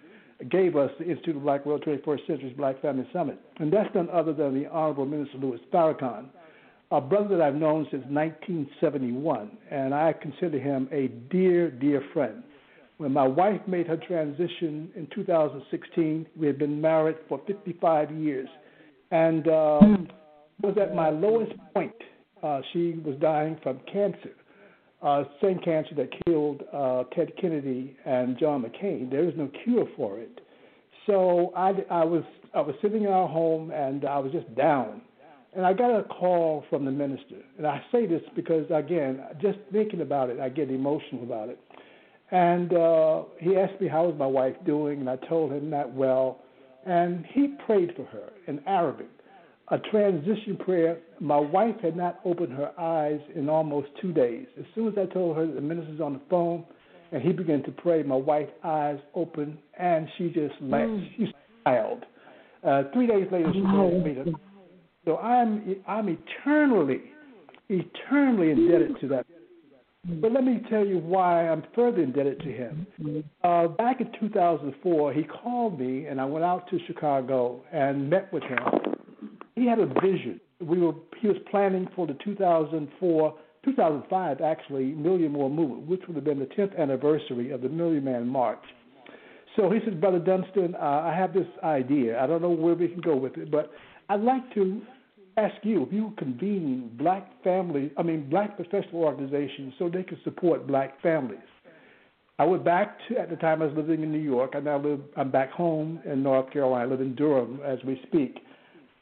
F: gave us the Institute of Black World 21st Century's Black Family Summit, and that's none other than the Honorable Minister Louis Farrakhan, a brother that I've known since 1971, and I consider him a dear, dear friend. When my wife made her transition in 2016, we had been married for 55 years, and uh, was at my lowest point. Uh, she was dying from cancer uh, same cancer that killed uh, Ted Kennedy and John McCain. There is no cure for it. So I, I was I was sitting in our home and I was just down, and I got a call from the minister. And I say this because again, just thinking about it, I get emotional about it. And uh, he asked me how was my wife doing, and I told him not well. And he prayed for her in Arabic a transition prayer. My wife had not opened her eyes in almost two days. As soon as I told her the minister's on the phone and he began to pray, my wife's eyes opened and she just laughed. Mm. She smiled. Uh, three days later, she told me that. So I'm I'm eternally, eternally indebted to that. But let me tell you why I'm further indebted to him. Uh, back in 2004, he called me, and I went out to Chicago and met with him he had a vision. We were he was planning for the 2004 2005 actually Million More Movement, which would have been the 10th anniversary of the Million Man March. So he said, Brother Dunston, uh, I have this idea. I don't know where we can go with it, but I'd like to ask you if you convene black families, I mean black professional organizations, so they can support black families. I went back to at the time I was living in New York. I now live. I'm back home in North Carolina. I live in Durham as we speak.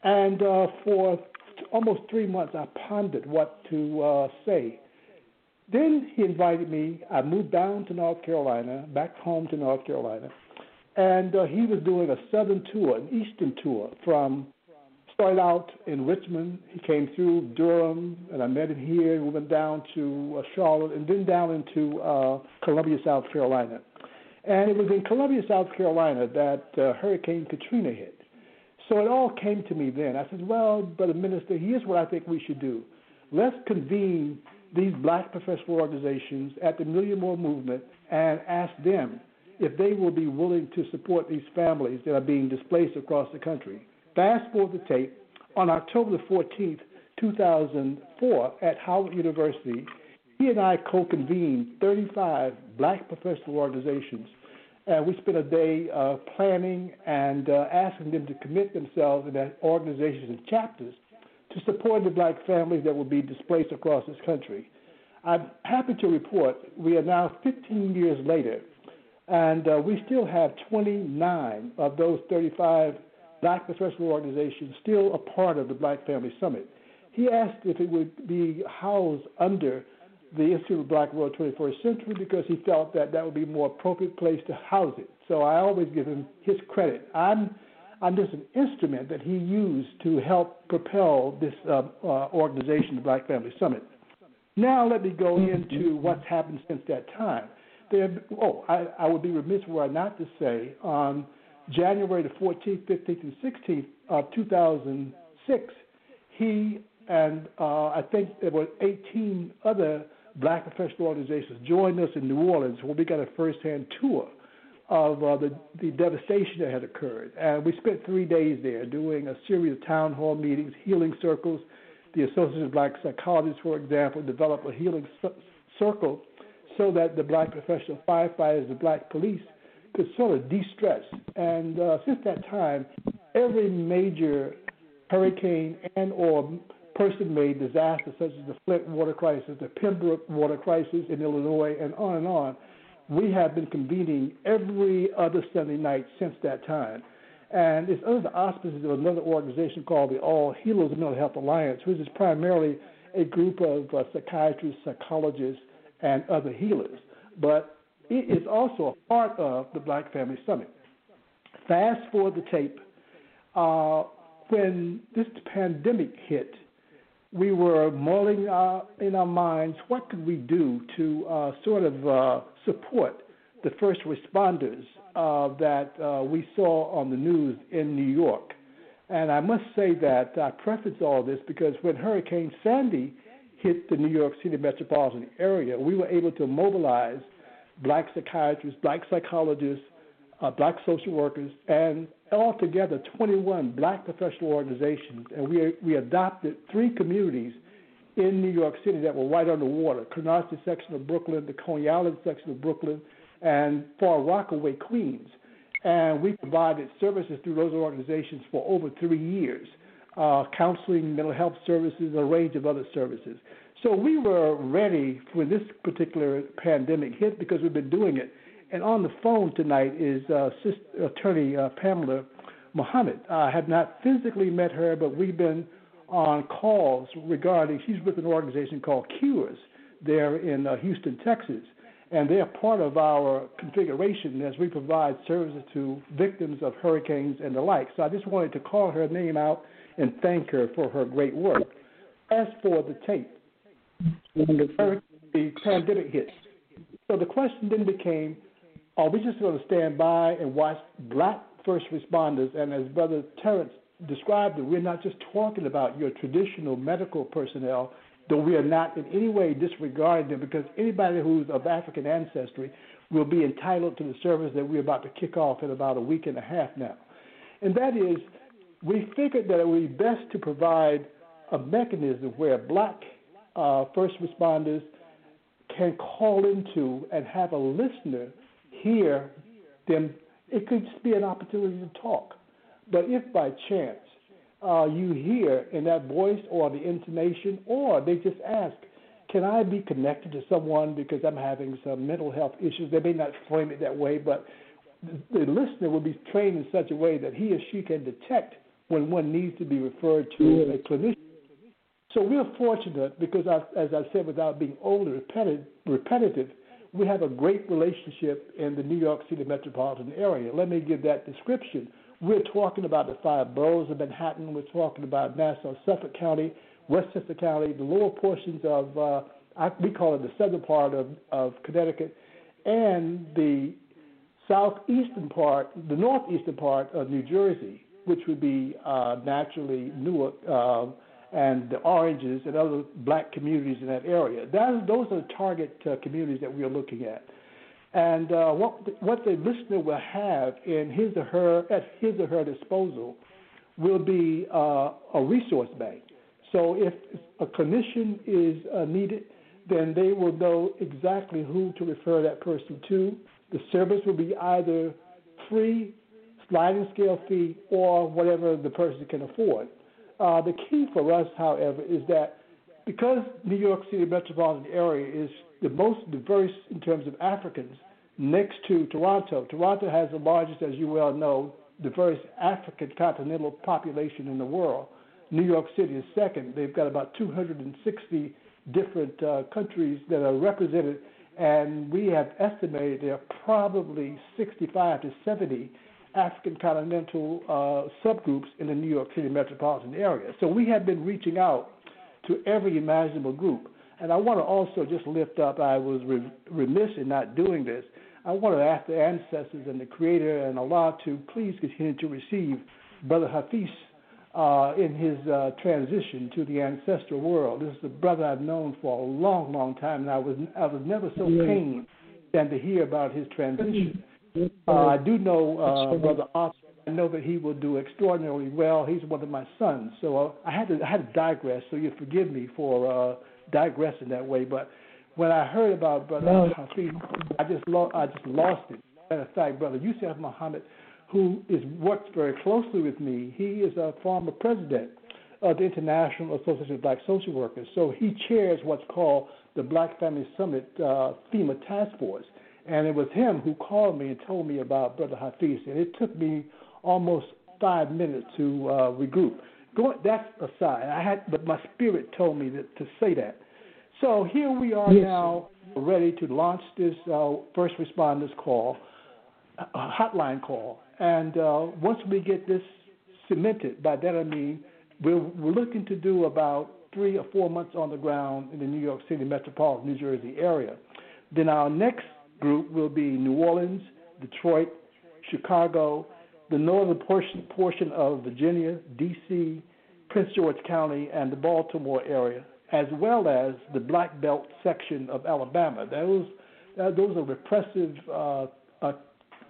F: And uh, for almost three months, I pondered what to uh, say. Then he invited me. I moved down to North Carolina, back home to North Carolina, and uh, he was doing a southern tour, an eastern tour from started out in Richmond. He came through Durham, and I met him here. We went down to uh, Charlotte, and then down into uh, Columbia, South Carolina. And it was in Columbia, South Carolina, that uh, Hurricane Katrina hit. So it all came to me then. I said, Well, Brother Minister, here's what I think we should do. Let's convene these black professional organizations at the Million More Movement and ask them if they will be willing to support these families that are being displaced across the country. Fast forward the tape. On October the 14th, 2004, at Howard University, he and I co convened 35 black professional organizations and we spent a day uh, planning and uh, asking them to commit themselves in their organizations and chapters to support the black families that will be displaced across this country. I'm happy to report we are now 15 years later, and uh, we still have 29 of those 35 black professional organizations still a part of the Black Family Summit. He asked if it would be housed under the Institute of Black World 21st Century because he felt that that would be a more appropriate place to house it. So I always give him his credit. I'm I'm just an instrument that he used to help propel this uh, uh, organization, the Black Family Summit. Now let me go into what's happened since that time. There, oh, I, I would be remiss were I not to say on January the 14th, 15th, and 16th of 2006, he and uh, I think there were 18 other black professional organizations joined us in New Orleans where we got a firsthand tour of uh, the, the devastation that had occurred. And we spent three days there doing a series of town hall meetings, healing circles, The Association of Black Psychologists, for example, developed a healing circle so that the black professional firefighters, the black police, could sort of de-stress. And uh, since that time, every major hurricane and or person-made disasters such as the Flint water crisis, the Pembroke water crisis in Illinois, and on and on, we have been convening every other Sunday night since that time. And it's under the auspices of another organization called the All Healers Mental Health Alliance, which is primarily a group of uh, psychiatrists, psychologists, and other healers. But it is also a part of the Black Family Summit. Fast forward the tape. Uh, when this pandemic hit, we were mulling uh, in our minds what could we do to uh, sort of uh, support the first responders uh, that uh, we saw on the news in New York. And I must say that I preface all this because when Hurricane Sandy hit the New York City metropolitan area, we were able to mobilize black psychiatrists, black psychologists, uh, black social workers, and altogether 21 black professional organizations. And we, we adopted three communities in New York City that were right on the section of Brooklyn, the Coney Island section of Brooklyn, and Far Rockaway, Queens. And we provided services through those organizations for over three years uh, counseling, mental health services, a range of other services. So we were ready when this particular pandemic hit because we've been doing it. And on the phone tonight is uh, Sister, Attorney uh, Pamela Muhammad. I have not physically met her, but we've been on calls regarding, she's with an organization called Cures there in uh, Houston, Texas and they are part of our configuration as we provide services to victims of hurricanes and the like. So I just wanted to call her name out and thank her for her great work. As for the tape, when the pandemic hits. So the question then became, are we just going to stand by and watch black first responders? And as Brother Terrence described it, we're not just talking about your traditional medical personnel, though we are not in any way disregarding them because anybody who's of African ancestry will be entitled to the service that we're about to kick off in about a week and a half now. And that is, we figured that it would be best to provide a mechanism where black uh, first responders can call into and have a listener hear them. It could just be an opportunity to talk. But if by chance uh, you hear in that voice or the intonation, or they just ask, Can I be connected to someone because I'm having some mental health issues? They may not frame it that way, but the listener will be trained in such a way that he or she can detect when one needs to be referred to a clinician. So we're fortunate because, as I said, without being overly repetitive, repetitive, we have a great relationship in the New York City metropolitan area. Let me give that description. We're talking about the five boroughs of Manhattan. We're talking about Nassau, Suffolk County, Westchester County, the lower portions of, uh, we call it the southern part of, of Connecticut, and the southeastern part, the northeastern part of New Jersey, which would be uh, naturally Newark uh, and the Oranges and other black communities in that area. That, those are the target uh, communities that we are looking at. And uh, what the, what the listener will have in his or her at his or her disposal will be uh, a resource bank. So if a clinician is uh, needed, then they will know exactly who to refer that person to. The service will be either free, sliding scale fee, or whatever the person can afford. Uh, the key for us, however, is that because New York City metropolitan area is the most diverse in terms of Africans next to Toronto. Toronto has the largest, as you well know, diverse African continental population in the world. New York City is second. They've got about 260 different uh, countries that are represented, and we have estimated there are probably 65 to 70 African continental uh, subgroups in the New York City metropolitan area. So we have been reaching out to every imaginable group. And I want to also just lift up, I was remiss in not doing this. I want to ask the ancestors and the Creator and Allah to please continue to receive Brother Hafiz uh, in his uh, transition to the ancestral world. This is a brother I've known for a long, long time, and I was I was never so pained than to hear about his transition. Uh, I do know uh, Brother Oscar I know that he will do extraordinarily well. He's one of my sons, so uh, I had to I had to digress. So you forgive me for uh, digressing that way. But when I heard about Brother no. Hafiz, I just lo- I just lost it. Matter of fact, Brother Yusuf Muhammad, who is works very closely with me, he is a former president of the International Association of Black Social Workers. So he chairs what's called the Black Family Summit uh, FEMA Task Force. And it was him who called me and told me about Brother Hafiz. And it took me almost five minutes to uh, regroup. Go, that's aside. I had, but my spirit told me that, to say that. So here we are yes. now, ready to launch this uh, first responders call, uh, hotline call. And uh, once we get this cemented, by that I mean we're, we're looking to do about three or four months on the ground in the New York City metropolitan New Jersey area. Then our next group will be New Orleans, Detroit, Chicago, the northern portion, portion of Virginia, D.C., Prince George County, and the Baltimore area, as well as the Black Belt section of Alabama. Those, uh, those are repressive uh, uh,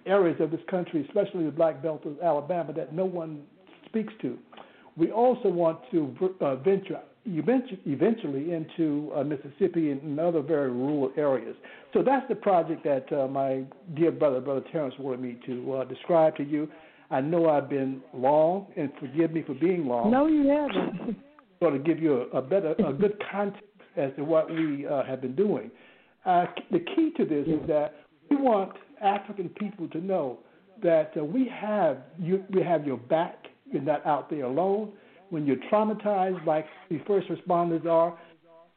F: areas of this country, especially the Black Belt of Alabama, that no one speaks to. We also want to uh, venture eventually into uh, Mississippi and other very rural areas. So that's the project that uh, my dear brother, Brother Terrence, wanted me to uh, describe to you. I know I've been long, and forgive me for being long.
A: No, you haven't.
F: So to give you a, a better, a good context as to what we uh, have been doing. Uh, the key to this is that we want African people to know that uh, we have you, we have your back. You're not out there alone. When you're traumatized, like the first responders are,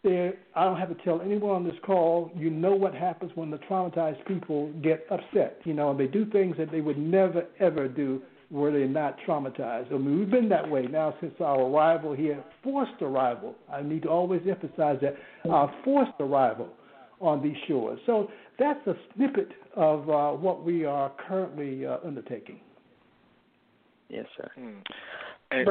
F: there. I don't have to tell anyone on this call. You know what happens when the traumatized people get upset. You know, and they do things that they would never ever do were they not traumatized. I mean, we've been that way now since our arrival here, forced arrival. I need to always emphasize that our forced arrival on these shores. So that's a snippet of uh, what we are currently uh, undertaking.
C: Yes, sir. Hmm. And,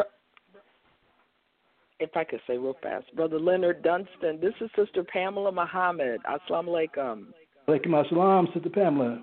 C: if I could say real fast, Brother Leonard Dunston, this is Sister Pamela Muhammad. Assalamu alaikum.
F: Alaikum assalam, Sister Pamela.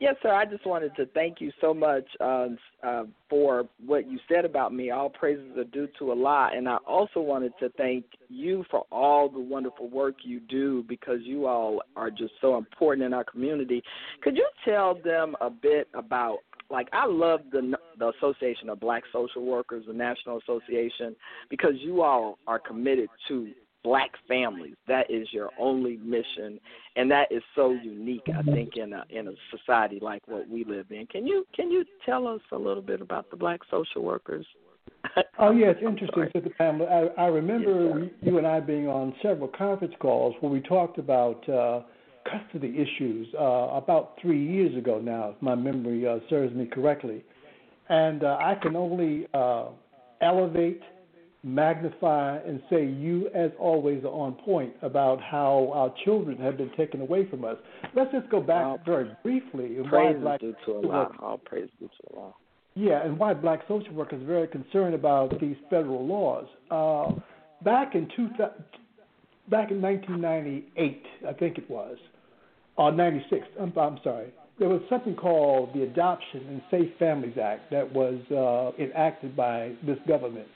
C: Yes, sir. I just wanted to thank you so much uh, uh, for what you said about me. All praises are due to Allah. And I also wanted to thank you for all the wonderful work you do because you all are just so important in our community. Could you tell them a bit about like I love the the Association of Black Social Workers, the National Association, because you all are committed to black families. That is your only mission, and that is so unique. I think in a in a society like what we live in. Can you can you tell us a little bit about the Black Social Workers?
F: oh yeah, it's interesting, Sister Pamela. I, I remember yes, you and I being on several conference calls where we talked about. Uh, custody issues uh, about three years ago now, if my memory uh, serves me correctly. And uh, I can only uh, elevate, magnify, and say you, as always, are on point about how our children have been taken away from us. Let's just go back
C: all
F: very briefly.
C: Praise why due to Allah. All praise due to Allah.
F: Yeah, and why black social workers are very concerned about these federal laws. Uh, back in two, back in 1998, I think it was, or 96, I'm, I'm sorry, there was something called the Adoption and Safe Families Act that was uh, enacted by this government.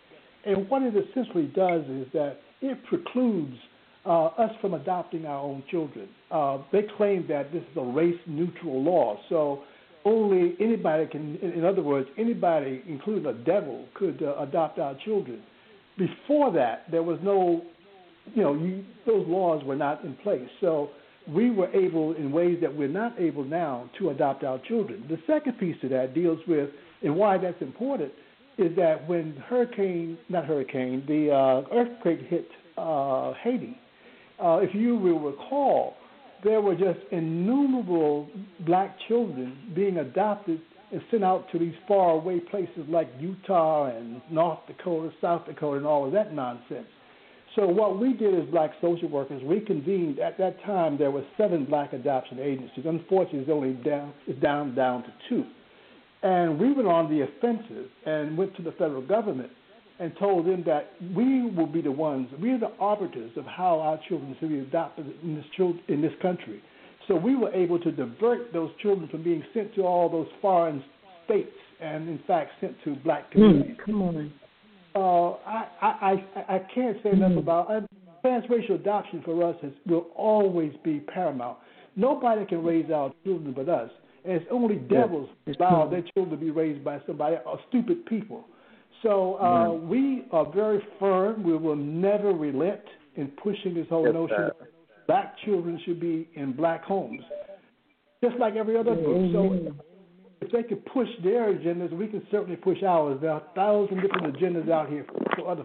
F: And what it essentially does is that it precludes uh, us from adopting our own children. Uh, they claim that this is a race neutral law. So only anybody can, in other words, anybody, including a devil, could uh, adopt our children. Before that, there was no, you know, you, those laws were not in place. So we were able, in ways that we're not able now, to adopt our children. The second piece of that deals with, and why that's important, is that when hurricane, not hurricane, the uh, earthquake hit uh, Haiti, uh, if you will recall, there were just innumerable black children being adopted and sent out to these faraway places like Utah and North Dakota, South Dakota, and all of that nonsense. So what we did as black social workers, we convened at that time. There were seven black adoption agencies. Unfortunately, it's only down it's down down to two. And we went on the offensive and went to the federal government and told them that we will be the ones, we are the arbiters of how our children should be adopted in this, in this country. So we were able to divert those children from being sent to all those foreign states and in fact sent to black hmm, communities.
A: Mm, come on.
F: Uh, I, I, I, I can't say enough mm. about uh, transracial adoption for us is, will always be paramount. Nobody can raise our children but us. And it's only devils yeah, allow their children to be raised by somebody or stupid people. So uh, yeah. we are very firm. We will never relent in pushing this whole yes, notion that black children should be in black homes, just like every other group. So if they could push their agendas, we can certainly push ours. There are a thousand different agendas out here for other,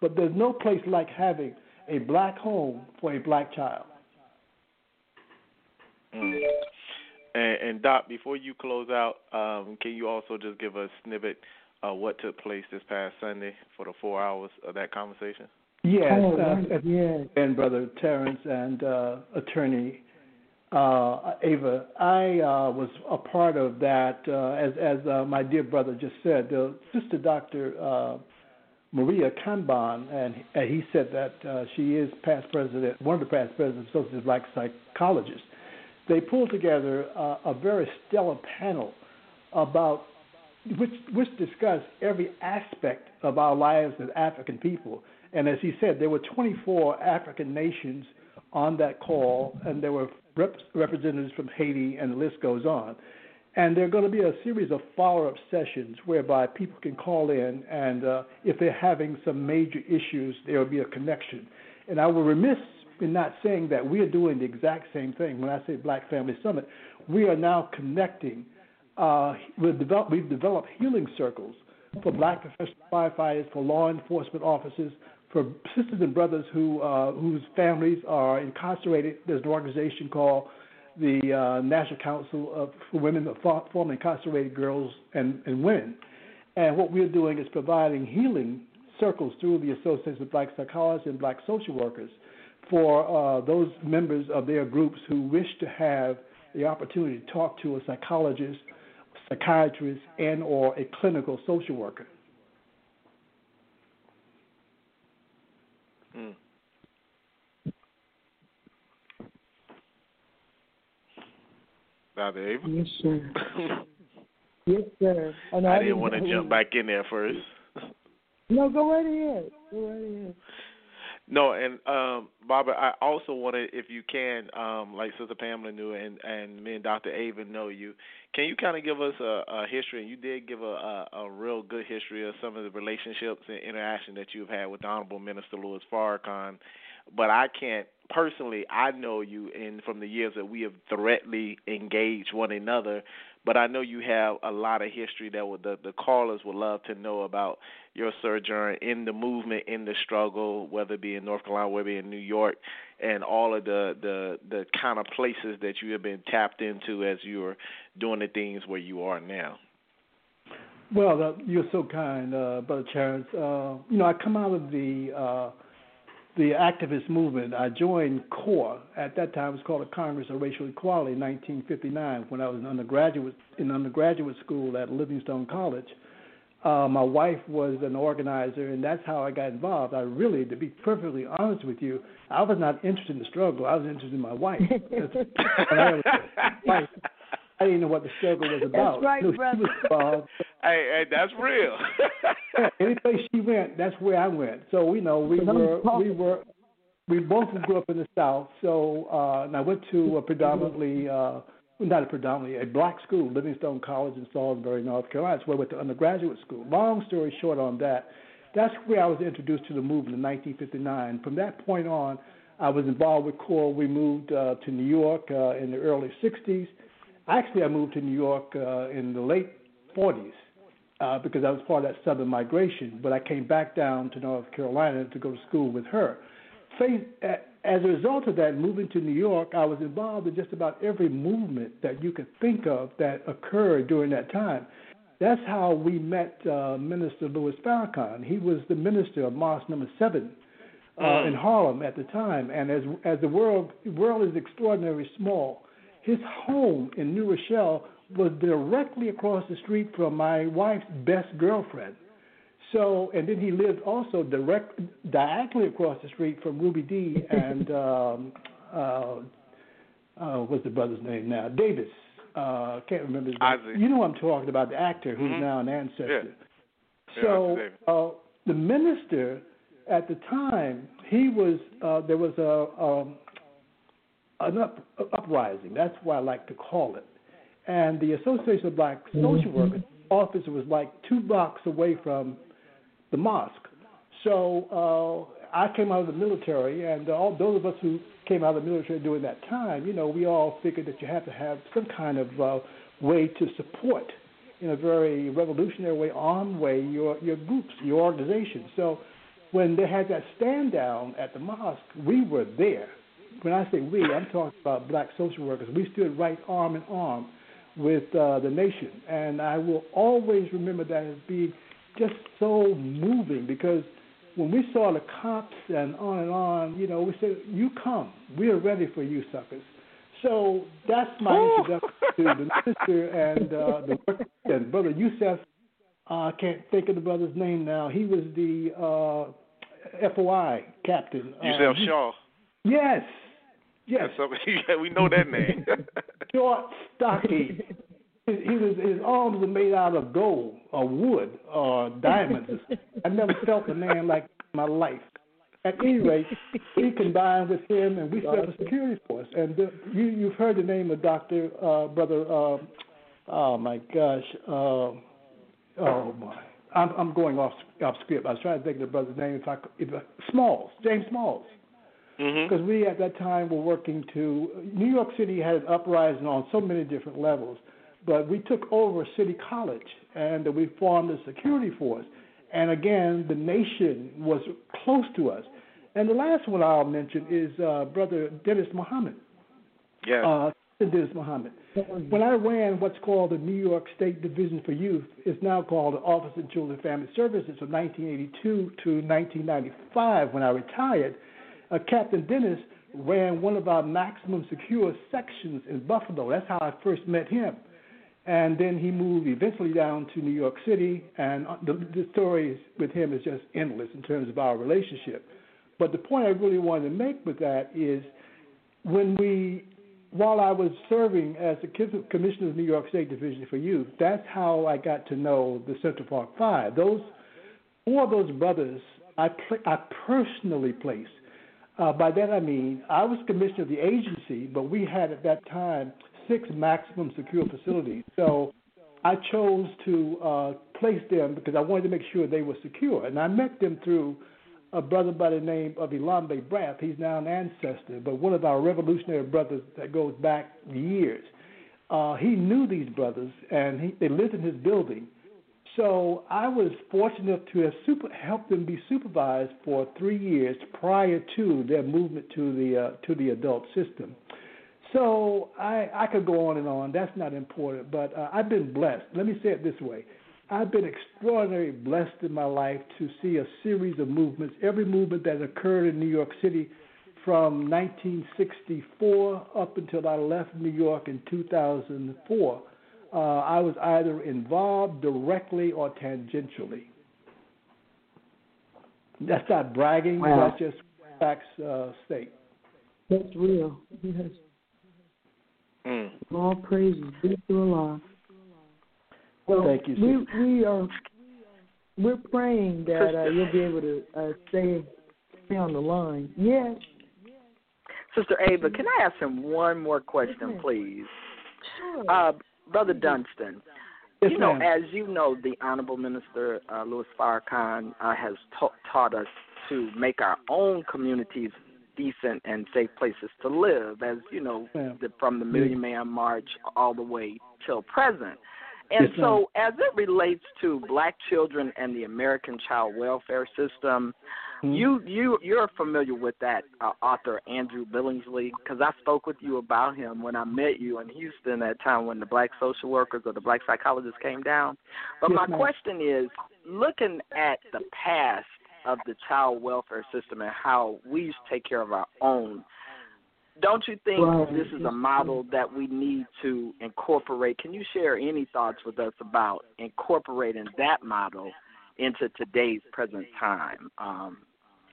F: but there's no place like having a black home for a black child.
E: Mm. And, and Doc, before you close out, um, can you also just give a snippet of what took place this past Sunday for the four hours of that conversation?
F: Yes, oh, uh, yes. and brother Terrence and uh, attorney uh, Ava. I uh, was a part of that, uh, as as uh, my dear brother just said. Sister Doctor uh, Maria Kanban, and, and he said that uh, she is past president, one of the past presidents of Association of Black Psychologists. They pulled together a very stellar panel about which which discussed every aspect of our lives as African people. And as he said, there were 24 African nations on that call, and there were rep- representatives from Haiti, and the list goes on. And there are going to be a series of follow up sessions whereby people can call in, and uh, if they're having some major issues, there will be a connection. And I will remiss in not saying that we are doing the exact same thing. When I say Black Family Summit, we are now connecting. Uh, we've, developed, we've developed healing circles for black professional firefighters, for law enforcement officers, for sisters and brothers who uh, whose families are incarcerated. There's an organization called the uh, National Council of, for Women of Formerly Incarcerated Girls and, and Women. And what we're doing is providing healing circles through the Association of Black Psychologists and Black Social Workers for uh, those members of their groups who wish to have the opportunity to talk to a psychologist, psychiatrist, and or a clinical social worker.
E: Mm. Dr. Ava?
A: Yes, sir. yes, sir.
E: Oh, I, I, didn't want to jump back in there first.
A: No, go right ahead. Go right ahead.
E: No, and um, Baba, I also wanted, if you can, um, like Sister Pamela knew, and and me and Dr. Ava know you. Can you kind of give us a, a history? And you did give a, a a real good history of some of the relationships and interaction that you've had with the Honorable Minister Louis Farrakhan. But I can't personally. I know you, and from the years that we have directly engaged one another, but I know you have a lot of history that would, the the callers would love to know about your sojourn in the movement, in the struggle, whether it be in North Carolina, whether it be in New York, and all of the the the kind of places that you have been tapped into as you are doing the things where you are now.
F: Well, uh, you're so kind, uh, Brother Terrence. Uh, you know, I come out of the uh, the activist movement. I joined CORE. At that time, it was called the Congress of Racial Equality in 1959 when I was an undergraduate in undergraduate school at Livingstone College. Uh, my wife was an organizer, and that's how I got involved. I really, to be perfectly honest with you, I was not interested in the struggle. I was interested in my wife. I, didn't know what the struggle was about.
A: That's right, brother.
E: hey, hey, that's real.
F: Any place she went, that's where I went. So you know, we were we were we both grew up in the South. So uh, and I went to a predominantly. Uh, not a predominantly, a black school, Livingstone College in Salisbury, North Carolina. That's where I went to undergraduate school. Long story short on that, that's where I was introduced to the movement in 1959. From that point on, I was involved with CORE. We moved uh, to New York uh, in the early 60s. Actually, I moved to New York uh, in the late 40s uh, because I was part of that southern migration. But I came back down to North Carolina to go to school with her. Faith, as a result of that, moving to New York, I was involved in just about every movement that you could think of that occurred during that time. That's how we met uh, Minister Louis Farrakhan. He was the minister of Mosque Number Seven uh, mm. in Harlem at the time, and as as the world world is extraordinarily small, his home in New Rochelle was directly across the street from my wife's best girlfriend. So, and then he lived also direct, diagonally across the street from Ruby Dee and um, uh, uh, what's the brother's name now? Davis. Uh, can't remember his
E: name.
F: You know I'm talking about, the actor who's
E: mm-hmm.
F: now an ancestor.
E: Yeah.
F: So
E: yeah,
F: uh, the minister at the time, he was uh, there was a um, an up, uprising. That's what I like to call it. And the Association of Black Social mm-hmm. Workers office was like two blocks away from the mosque. So uh, I came out of the military, and all those of us who came out of the military during that time, you know, we all figured that you have to have some kind of uh, way to support, in a very revolutionary way, armed way, your your groups, your organization. So when they had that stand down at the mosque, we were there. When I say we, I'm talking about black social workers. We stood right arm in arm with uh, the nation, and I will always remember that as being just so moving because when we saw the cops and on and on, you know, we said, "You come, we are ready for you, suckers." So that's my introduction to the minister and uh, the work and brother Yusef. Uh, I can't think of the brother's name now. He was the uh, FOI captain.
E: Yusef
F: uh,
E: Shah.
F: Yes. Yes.
E: yeah, we know that name.
F: Short, stocky. He was, his arms were made out of gold or wood or diamonds. I never felt a man like my life. At any rate, we combined with him and we set up a security force. And the, you, you've heard the name of Doctor uh, Brother. Uh, oh my gosh. Uh, oh my. I'm, I'm going off off script. I was trying to think of the brother's name. If I, if I Smalls, James Smalls.
E: Mm-hmm.
F: Because mm-hmm. we at that time were working to New York City had an uprising on so many different levels but we took over City College and we formed a security force. And again, the nation was close to us. And the last one I'll mention is uh, Brother Dennis Muhammad.
E: Yeah.
F: Uh, Dennis Muhammad. When I ran what's called the New York State Division for Youth, it's now called the Office of Children and Family Services from 1982 to 1995. When I retired, uh, Captain Dennis ran one of our maximum secure sections in Buffalo. That's how I first met him and then he moved eventually down to New York City. And uh, the, the story with him is just endless in terms of our relationship. But the point I really wanted to make with that is when we, while I was serving as the commissioner of the New York State Division for Youth, that's how I got to know the Central Park Five. Those of those brothers, I pl- I personally placed. Uh, by that I mean I was commissioner of the agency, but we had at that time six maximum secure facilities. So I chose to uh, place them because I wanted to make sure they were secure. And I met them through a brother by the name of Elombe Brath. He's now an ancestor, but one of our revolutionary brothers that goes back years. Uh, he knew these brothers, and he, they lived in his building. So I was fortunate to have super, helped them be supervised for three years prior to their movement to the uh, to the adult system. So I I could go on and on. That's not important, but uh, I've been blessed. Let me say it this way. I've been extraordinarily blessed in my life to see a series of movements. Every movement that occurred in New York City from 1964 up until I left New York in 2004, uh, I was either involved directly or tangentially. That's not bragging.
A: Wow.
F: That's just facts uh, state.
A: That's real. Yes.
E: Mm.
A: All praises be to Allah. Well,
F: Thank you.
A: We we are we're praying that uh, you'll be able to uh, stay stay on the line. Yes.
C: Sister Ava, can I ask him one more question, please?
A: Sure.
C: Uh, Brother Dunston,
F: yes,
C: you know,
F: ma'am.
C: as you know, the Honorable Minister uh, Louis Farrakhan uh, has ta- taught us to make our own communities decent and safe places to live, as you know, the, from the Million Man March all the way till present. And
F: yes,
C: so, as it relates to black children and the American child welfare system. You you you're familiar with that uh, author Andrew Billingsley because I spoke with you about him when I met you in Houston at time when the black social workers or the black psychologists came down. But my question is, looking at the past of the child welfare system and how we used to take care of our own. Don't you think this is a model that we need to incorporate? Can you share any thoughts with us about incorporating that model into today's present time? Um,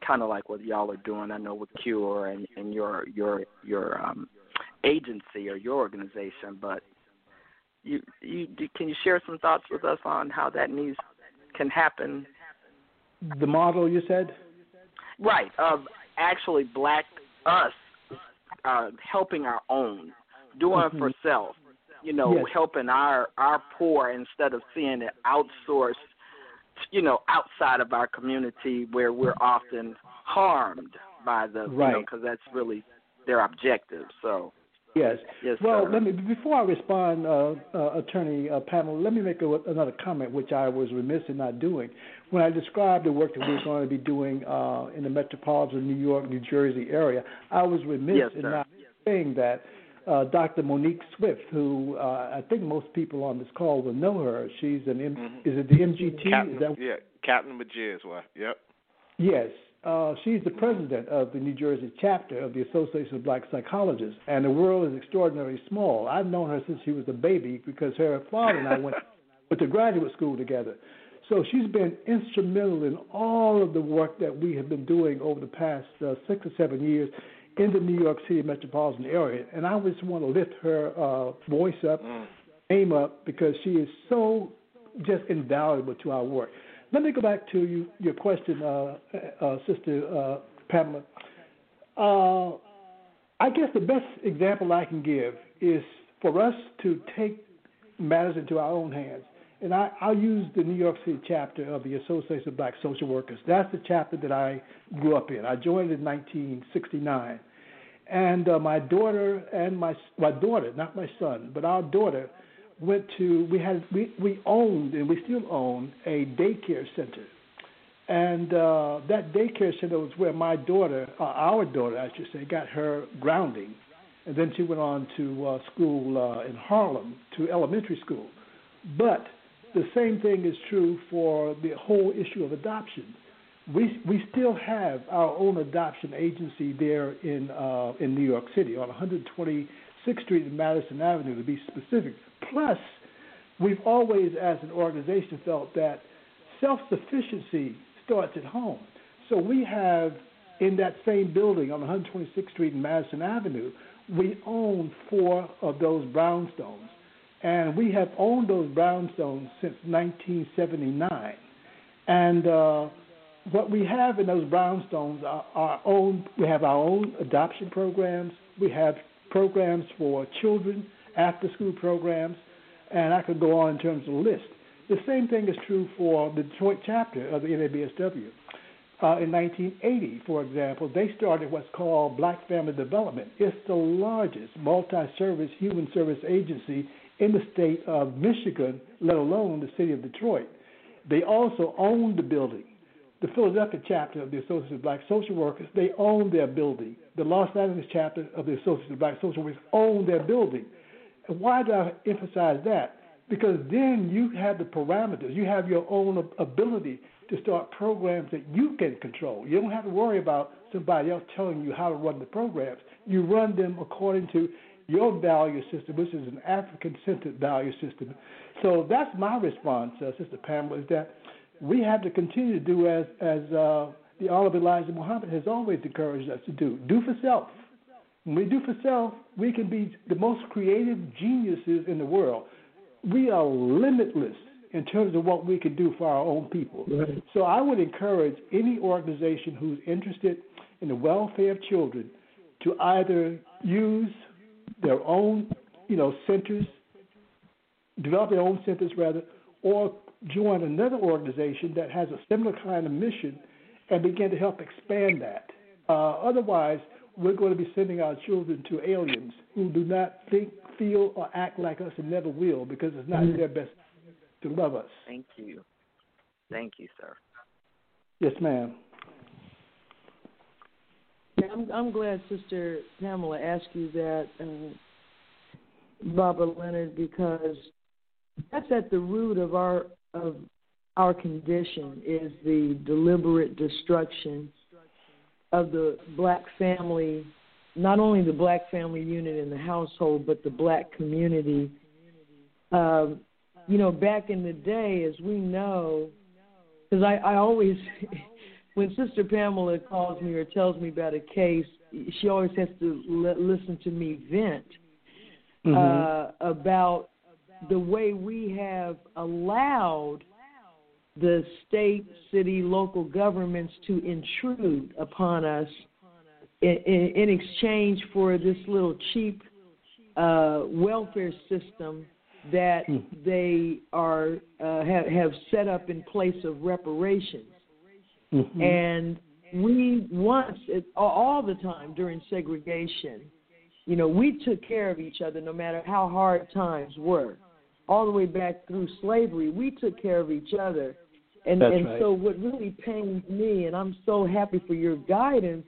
C: kind of like what y'all are doing, I know with Cure and, and your your your um, agency or your organization, but you you can you share some thoughts with us on how that needs can happen?
F: The model you said,
C: right? Of actually black us uh, helping our own, doing mm-hmm. for self, you know,
F: yes.
C: helping our our poor instead of seeing it outsourced, you know, outside of our community where we're often harmed by the,
F: right.
C: you know, because that's really their objective. So.
F: Yes.
C: Yes.
F: Well,
C: sir.
F: let me before I respond, uh, uh, Attorney uh, Pamela. Let me make a, another comment, which I was remiss in not doing when I described the work that we're going to be doing uh, in the metropolitan New York, New Jersey area. I was remiss
C: yes,
F: in not saying that uh, Dr. Monique Swift, who uh, I think most people on this call will know her. She's an M-
E: mm-hmm.
F: is it the MGT?
E: Captain,
F: is that...
E: Yeah, Captain Majiz. Well, yep.
F: Yes, uh, she's the president of the New Jersey chapter of the Association of Black Psychologists, and the world is extraordinarily small. I've known her since she was a baby because her father and I went went to graduate school together. So she's been instrumental in all of the work that we have been doing over the past uh, six or seven years in the New York City metropolitan area. And I just want to lift her uh, voice up,
E: mm.
F: name up, because she is so just invaluable to our work. Let me go back to you, your question, uh, uh, Sister uh, Pamela. Uh, I guess the best example I can give is for us to take matters into our own hands. And I, I'll use the New York City chapter of the Association of Black Social Workers. That's the chapter that I grew up in. I joined in 1969. And uh, my daughter and my my daughter, not my son, but our daughter, went to we had we we owned and we still own a daycare center, and uh, that daycare center was where my daughter, uh, our daughter, I should say, got her grounding, and then she went on to uh, school uh, in Harlem to elementary school, but the same thing is true for the whole issue of adoption we we still have our own adoption agency there in uh, in New York City on 126th Street and Madison Avenue to be specific. Plus, we've always, as an organization, felt that self sufficiency starts at home. So we have in that same building on 126th Street and Madison Avenue, we own four of those brownstones, and we have owned those brownstones since 1979, and uh, what we have in those brownstones are our own. We have our own adoption programs. We have programs for children, after-school programs, and I could go on in terms of the list. The same thing is true for the Detroit chapter of the NABSW. Uh, in 1980, for example, they started what's called Black Family Development. It's the largest multi-service human service agency in the state of Michigan, let alone the city of Detroit. They also own the building the Philadelphia chapter of the Association of Black Social Workers, they own their building. The Los Angeles chapter of the Association of Black Social Workers own their building. And why do I emphasize that? Because then you have the parameters, you have your own ability to start programs that you can control. You don't have to worry about somebody else telling you how to run the programs. You run them according to your value system, which is an African centered value system. So that's my response, uh, Sister Pamela, is that we have to continue to do as as uh, the Honorable Elijah Muhammad has always encouraged us to do. Do for self. When we do for self, we can be the most creative geniuses in the world. We are limitless in terms of what we can do for our own people.
A: Right.
F: So I would encourage any organization who's interested in the welfare of children to either use their own, you know, centers, develop their own centers rather, or join another organization that has a similar kind of mission and begin to help expand that. Uh, otherwise, we're going to be sending our children to aliens who do not think, feel, or act like us and never will because it's not mm-hmm. their best to love us.
C: Thank you. Thank you, sir.
F: Yes, ma'am.
A: I'm, I'm glad Sister Pamela asked you that, uh, Baba Leonard, because that's at the root of our of our condition is the deliberate destruction of the black family, not only the black family unit in the household, but the black community. Um, you know, back in the day, as we know, because I, I always, when Sister Pamela calls me or tells me about a case, she always has to l- listen to me vent
F: mm-hmm.
A: uh, about the way we have allowed the state, city, local governments to intrude upon us in, in, in exchange for this little cheap uh, welfare system that hmm. they are uh, have, have set up in place of reparations. Mm-hmm. And we once, all the time during segregation, you know, we took care of each other no matter how hard times were. All the way back through slavery, we took care of each other. And
F: That's
A: and
F: right.
A: so what really pains me, and I'm so happy for your guidance,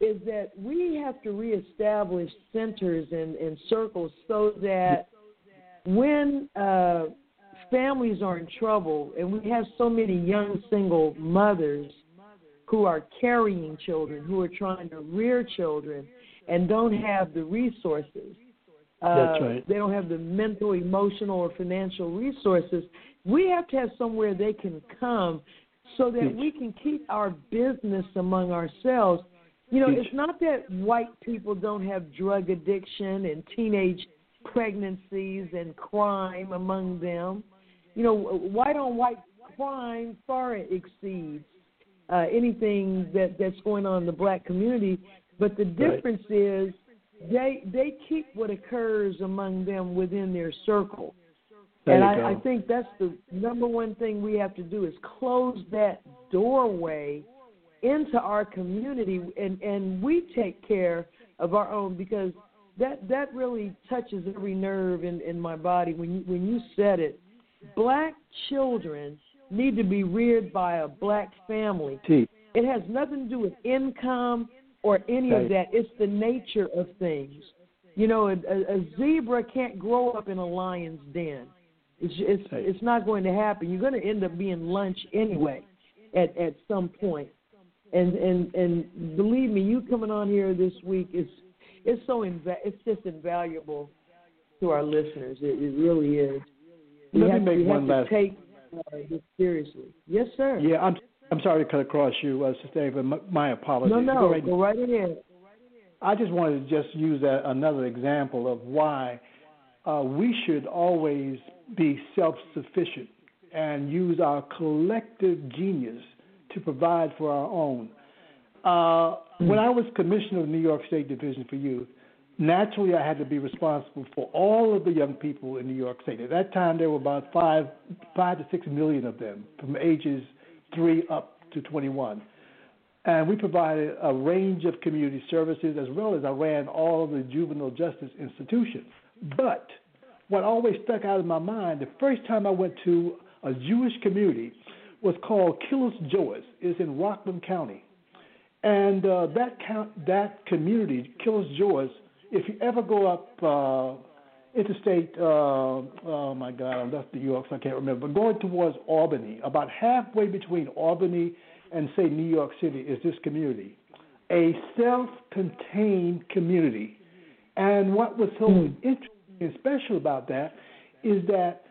A: is that we have to reestablish centers and, and circles so that when uh, families are in trouble and we have so many young single mothers who are carrying children, who are trying to rear children, and don't have the resources.
F: Uh, That's right.
A: They don't have the mental, emotional, or financial resources. We have to have somewhere they can come so that we can keep our business among ourselves. You know, it's not that white people don't have drug addiction and teenage pregnancies and crime among them. You know, white on white crime far exceeds uh, anything that that's going on in the black community. But the difference
F: right.
A: is they they keep what occurs among them within their circle.
F: There
A: and
F: I,
A: I think that's the number one thing we have to do is close that doorway into our community and, and we take care of our own because that that really touches every nerve in, in my body when you when you said it. Black children need to be reared by a black family. It has nothing to do with income or any of that. It's the nature of things. You know, a, a, a zebra can't grow up in a lion's den. It's it's it's not going to happen. You're going to end up being lunch anyway, at at some point. And and and believe me, you coming on here this week is it's so inva- it's just invaluable to our listeners. It, it really is. We
F: Let
A: have,
F: me make
A: we
F: one
A: have
F: last.
A: To take uh, this seriously. Yes, sir.
F: Yeah, I'm I'm sorry to cut across you, uh, Sister Ava. My, my apologies.
A: No, no,
F: go right,
A: go right ahead.
F: I just wanted to just use that, another example of why uh, we should always be self-sufficient and use our collective genius to provide for our own. Uh, when I was commissioner of the New York State Division for Youth, naturally I had to be responsible for all of the young people in New York State. At that time, there were about five, five to six million of them from ages three up to 21. And we provided a range of community services as well as I ran all the juvenile justice institutions. But what always stuck out in my mind, the first time I went to a Jewish community was called Kiryas Joel. It's in Rockland County. And uh, that count, that community, Kiryas Joel, if you ever go up uh, interstate, uh, oh my God, I left New York, so I can't remember, but going towards Albany, about halfway between Albany and, say, New York City is this community, a self contained community. And what was so mm. interesting and special about that is that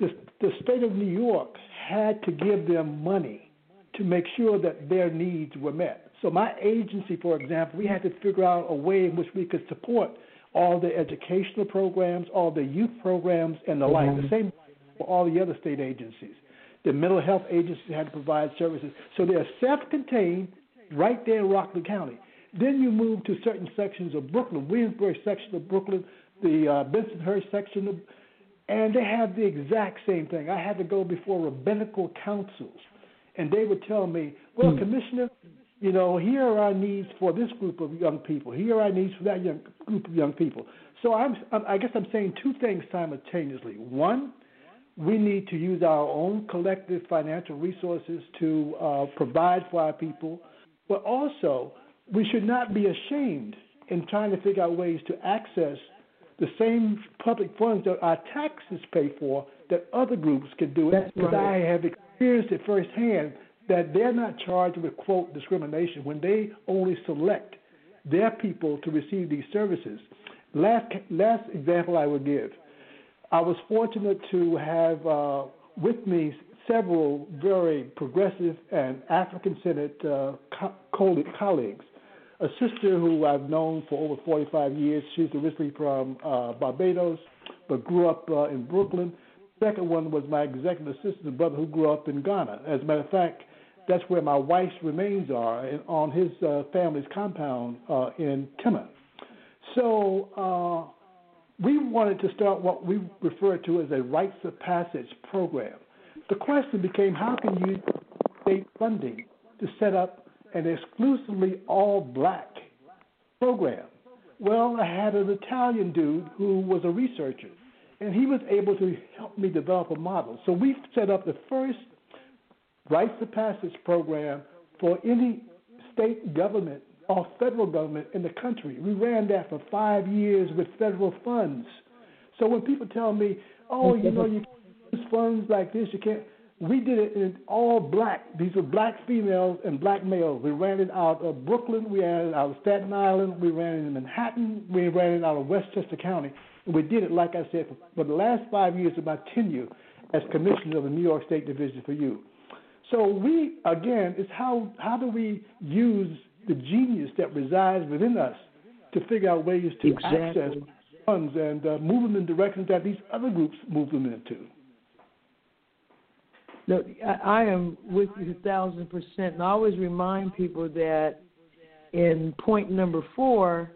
F: the, the state of New York had to give them money to make sure that their needs were met. So my agency, for example, we had to figure out a way in which we could support all the educational programs, all the youth programs, and the mm-hmm. like. The same for all the other state agencies. The mental health agencies had to provide services. So they're self-contained right there in Rockland County. Then you move to certain sections of Brooklyn, Williamsburg section of Brooklyn, the uh, Bensonhurst section, of, and they have the exact same thing. I had to go before rabbinical councils, and they would tell me, "Well, mm. Commissioner, you know, here are our needs for this group of young people. Here are our needs for that young group of young people. So I'm, I guess I'm saying two things simultaneously. One, we need to use our own collective financial resources to uh, provide for our people, but also we should not be ashamed in trying to figure out ways to access the same public funds that our taxes pay for that other groups can do it. Because
A: right.
F: I have experienced it firsthand that they're not charged with quote discrimination when they only select their people to receive these services. Last last example I would give, I was fortunate to have uh, with me several very progressive and African-centered uh, co- colleagues. a sister who I've known for over 45 years. She's originally from uh, Barbados, but grew up uh, in Brooklyn. Second one was my executive assistant brother who grew up in Ghana. As a matter of fact, that's where my wife's remains are on his uh, family's compound uh, in Tema. So uh, we wanted to start what we refer to as a rites of passage program. The question became how can you state funding to set up an exclusively all black program? Well, I had an Italian dude who was a researcher and he was able to help me develop a model. So we set up the first rites of passage program for any state government or federal government in the country. We ran that for five years with federal funds. So when people tell me, "Oh, you know, you can't use funds like this, you can't," we did it in all black. These were black females and black males. We ran it out of Brooklyn, we ran it out of Staten Island, we ran it in Manhattan, we ran it out of Westchester County. And we did it, like I said, for, for the last five years of my tenure as commissioner of the New York State Division for Youth. So we, again, is how how do we use the genius that resides within us to figure out ways to
A: exactly.
F: access funds and uh, move them in directions that these other groups move them into.
A: No, I am with you a thousand percent, and I always remind people that in point number four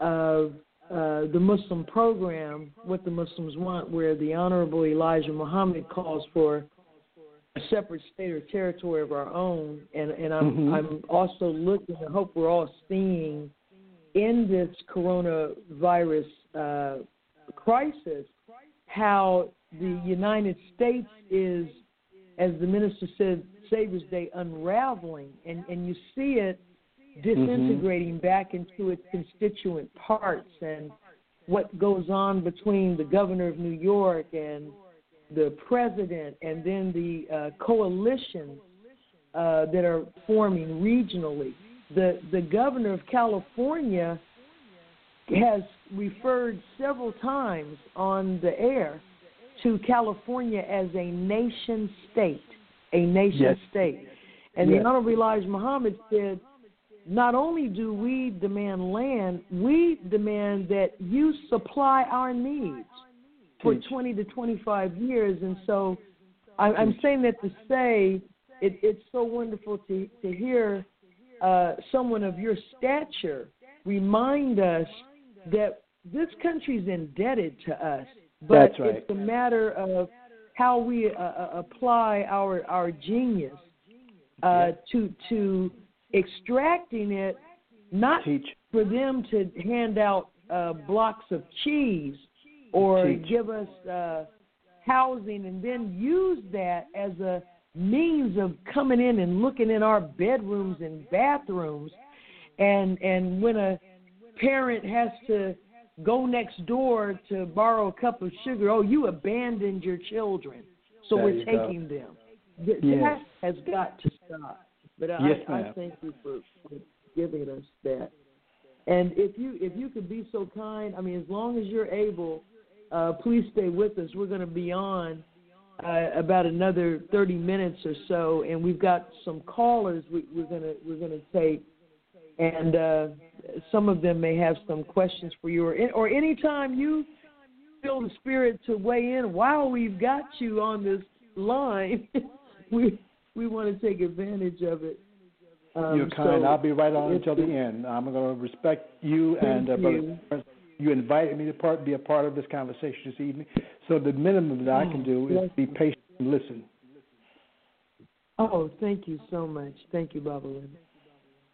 A: of uh, the Muslim program, what the Muslims want, where the Honorable Elijah Muhammad calls for a separate state or territory of our own, and and I'm mm-hmm. I'm also looking. I hope we're all seeing in this coronavirus uh, crisis how the United States is, as the minister said, Savior's Day unraveling, and and you see it disintegrating mm-hmm. back into its constituent parts and what goes on between the governor of New York and the president and then the uh, coalitions uh, that are forming regionally. The the governor of California has referred several times on the air to California as a nation state, a nation
F: yes.
A: state. And yes. the Honorable Elijah Muhammad said not only do we demand land, we demand that you supply our needs for 20 to 25 years. And so I, I'm saying that to say it, it's so wonderful to, to hear uh, someone of your stature remind us that this country is indebted to us. But
F: right.
A: it's a matter of how we uh, uh apply our our genius uh, to to extracting it, not
F: Teach.
A: for them to hand out uh, blocks of cheese or
F: Teach.
A: give us uh, housing and then use that as a means of coming in and looking in our bedrooms and bathrooms and and when a parent has to go next door to borrow a cup of sugar oh you abandoned your children so
F: there
A: we're taking
F: go.
A: them that
F: yes.
A: has got to stop but
F: yes,
A: I, I thank you for, for giving us that. And if you if you could be so kind, I mean, as long as you're able, uh, please stay with us. We're going to be on uh, about another 30 minutes or so, and we've got some callers we, we're going to we're going to take, and uh, some of them may have some questions for you, or or anytime you feel the spirit to weigh in while we've got you on this line, we we want to take advantage of it. Um,
F: You're kind.
A: So
F: I'll be right on until the end. I'm going to respect you and uh, brother. You invited me to part, be a part of this conversation this evening. So the minimum that I can do is be patient and listen.
A: Oh, thank you so much. Thank you, Baba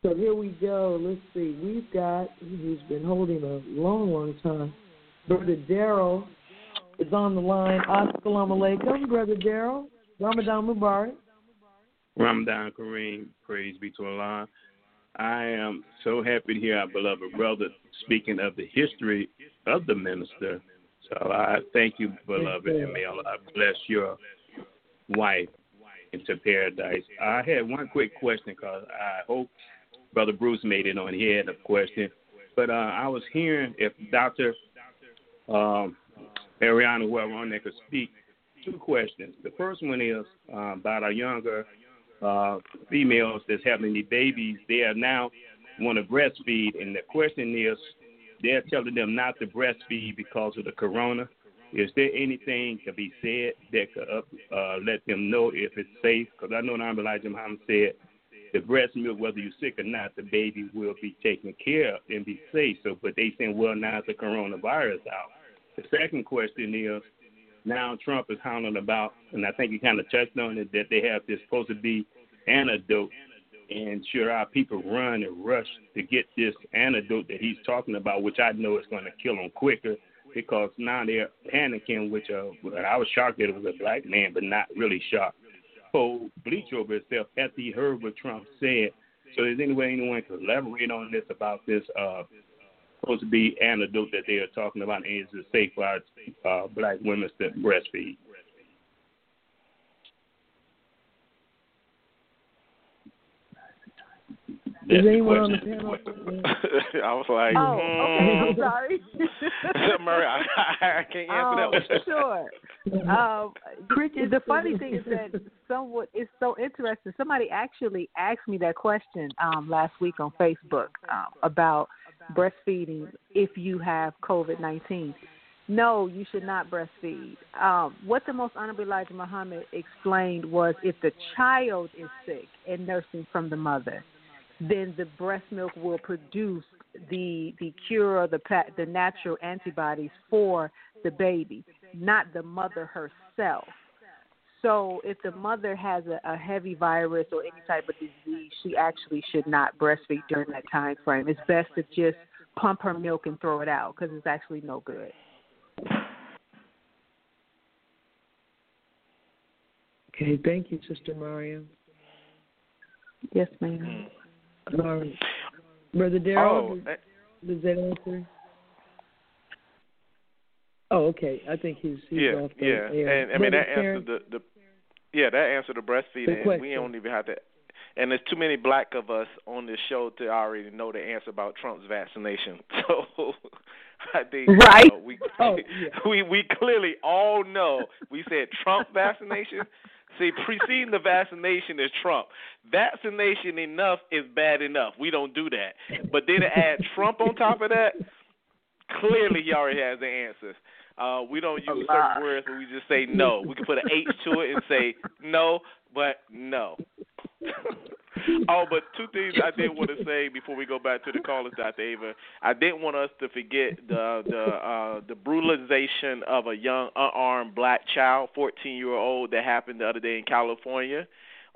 A: So here we go. Let's see. We've got who's been holding a long, long time. Brother Daryl is on the line. Assalamu alaikum, Brother Daryl. Ramadan Mubarak.
G: Ramadan Kareem, praise be to Allah. I am so happy to hear our beloved brother speaking of the history of the minister. So I thank you, beloved, and may Allah bless your wife into paradise. I had one quick question because I hope Brother Bruce made it on. He had a question. But uh, I was hearing if Dr. Um, Ariana, whoever on there, could speak. Two questions. The first one is uh, about our younger uh, females that's having these babies, they are now want to breastfeed, and the question is, they're telling them not to breastfeed because of the corona. Is there anything to be said that could uh, let them know if it's safe? Because I know Honorable Elijah Muhammad said the breast milk, whether you're sick or not, the baby will be taken care of and be safe. So, but they saying, well, now it's the coronavirus out. The second question is, now Trump is hounding about, and I think he kind of touched on it, that they have this supposed to be antidote. And sure, our people run and rush to get this antidote that he's talking about, which I know is going to kill them quicker because now they're panicking, which uh, I was shocked that it was a black man, but not really shocked. So bleach over itself after he heard what Trump said. So is any way anyone can elaborate on this about this uh, supposed to be antidote that they are talking about, is it safe for our uh, black women to breastfeed?
A: Is anyone on the panel?
E: I was like,
D: oh, okay. I'm sorry.
E: Murray, I, I can't answer um, that one.
D: Sure. Um, the funny thing is that someone it's so interesting. Somebody actually asked me that question um, last week on Facebook um, about breastfeeding if you have COVID nineteen. No, you should not breastfeed. Um, what the most honorable Elijah Muhammad explained was if the child is sick and nursing from the mother, then the breast milk will produce the the cure or the the natural antibodies for the baby, not the mother herself. So if the mother has a, a heavy virus or any type of disease, she actually should not breastfeed during that time frame. It's best to just pump her milk and throw it out because it's actually no good.
A: Okay, thank you, Sister Mario.
D: Yes, ma'am.
A: Um, Brother Daryl, oh, does, does that answer? Oh, okay. I think he's, he's
E: yeah,
A: off the
E: yeah.
A: Air.
E: And I mean that answered the the yeah that answered the breastfeeding. And we don't even have to. And there's too many black of us on this show to already know the answer about Trump's vaccination. So I think
D: right.
E: We
A: oh, yeah.
E: we we clearly all know. We said Trump vaccination. See, preceding the vaccination is Trump. Vaccination enough is bad enough. We don't do that. But then to add Trump on top of that, clearly he already has the answers. Uh, we don't use certain words, but we just say no. We can put an H to it and say no, but no. oh, but two things I did want to say before we go back to the callers, Dr. Ava. I didn't want us to forget the the uh, the brutalization of a young unarmed black child, 14 year old, that happened the other day in California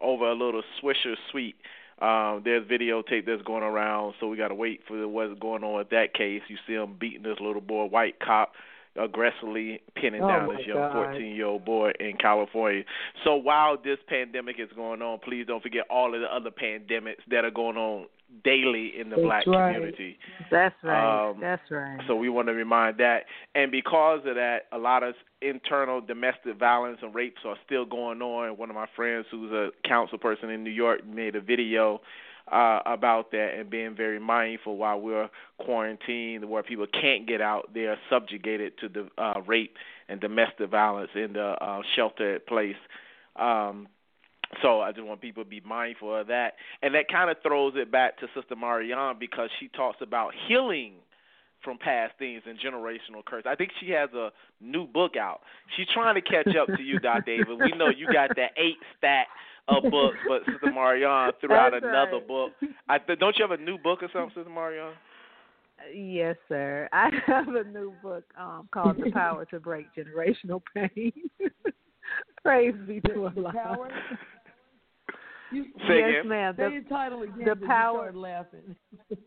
E: over a little Swisher sweet. Um, there's videotape that's going around, so we got to wait for what's going on with that case. You see him beating this little boy, white cop aggressively pinning
A: oh
E: down this young 14 year old boy in California. So while this pandemic is going on, please don't forget all of the other pandemics that are going on daily in the
A: That's
E: black
A: right.
E: community.
D: That's right.
E: Um,
D: That's right.
E: So we want to remind that. And because of that, a lot of internal domestic violence and rapes are still going on. One of my friends who's a council person in New York made a video uh, about that and being very mindful while we're quarantined, where people can't get out. They are subjugated to the uh, rape and domestic violence in the uh, sheltered place. Um, so I just want people to be mindful of that, and that kind of throws it back to Sister Marianne because she talks about healing from past things and generational curse. I think she has a new book out. She's trying to catch up to you, Dr. David. We know you got that eight stack of book, but Sister Marianne threw out another
D: right.
E: book. I don't you have a new book or something, Sister Marianne?
D: Yes, sir. I have a new book um, called "The Power to Break Generational Pain." Praise be to Allah.
A: You,
E: Say
D: yes,
E: again.
D: ma'am.
A: say
D: The,
A: your title again.
D: the
A: but you
D: power-
A: laughing.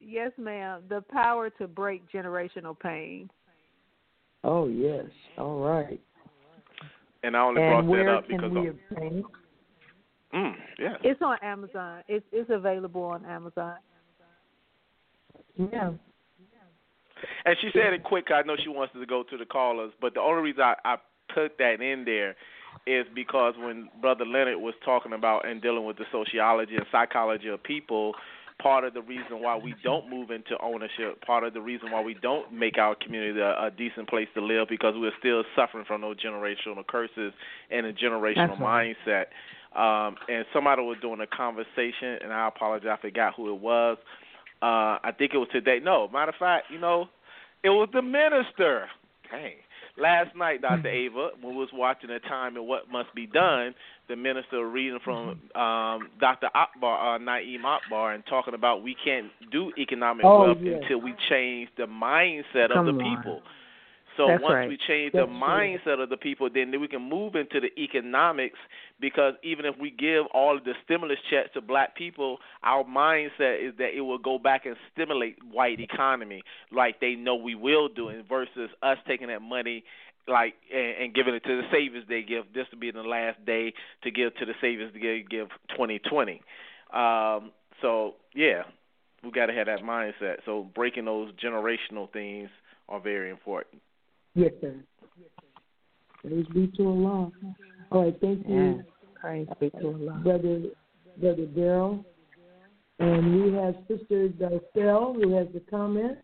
D: yes, ma'am. The power to break generational pain.
A: Oh yes. All right.
E: And I only
A: and
E: brought
A: where
E: that up
A: can
E: because
A: we
E: of,
A: obtain it?
E: Mm, yeah.
D: It's on Amazon. It's it's available on Amazon.
A: Yeah.
E: And she said it quick. I know she wants to go to the callers, but the only reason I, I put that in there is because when Brother Leonard was talking about and dealing with the sociology and psychology of people, part of the reason why we don't move into ownership, part of the reason why we don't make our community a, a decent place to live, because we're still suffering from those generational curses and a generational
D: That's right.
E: Um, and somebody was doing a conversation, and I apologize, I forgot who it was. Uh, I think it was today. No, matter of fact, you know, it was the minister. Dang. Last night, Dr. Ava, when we was watching the time and what must be done, the minister reading from um, Dr. Akbar, uh, Na'im Akbar, and talking about we can't do economic
A: oh,
E: wealth
A: yes.
E: until we change the mindset
D: Come
E: of the
D: on.
E: people. So
D: That's
E: once
D: right.
E: we change
A: That's
E: the
A: true.
E: mindset of the people, then we can move into the economics. Because even if we give all of the stimulus checks to black people, our mindset is that it will go back and stimulate white economy, like they know we will do, it, versus us taking that money like and, and giving it to the Savior's Day gift. This will be the last day to give to the Savior's Day gift, give 2020. Um, so yeah, we got to have that mindset. So breaking those generational things are very important.
A: Yes, sir. Praise be to Allah. All right, thank you,
D: Yes. Praise be to Allah.
A: brother, brother Daryl. And we have Sister Darcel who has a comment.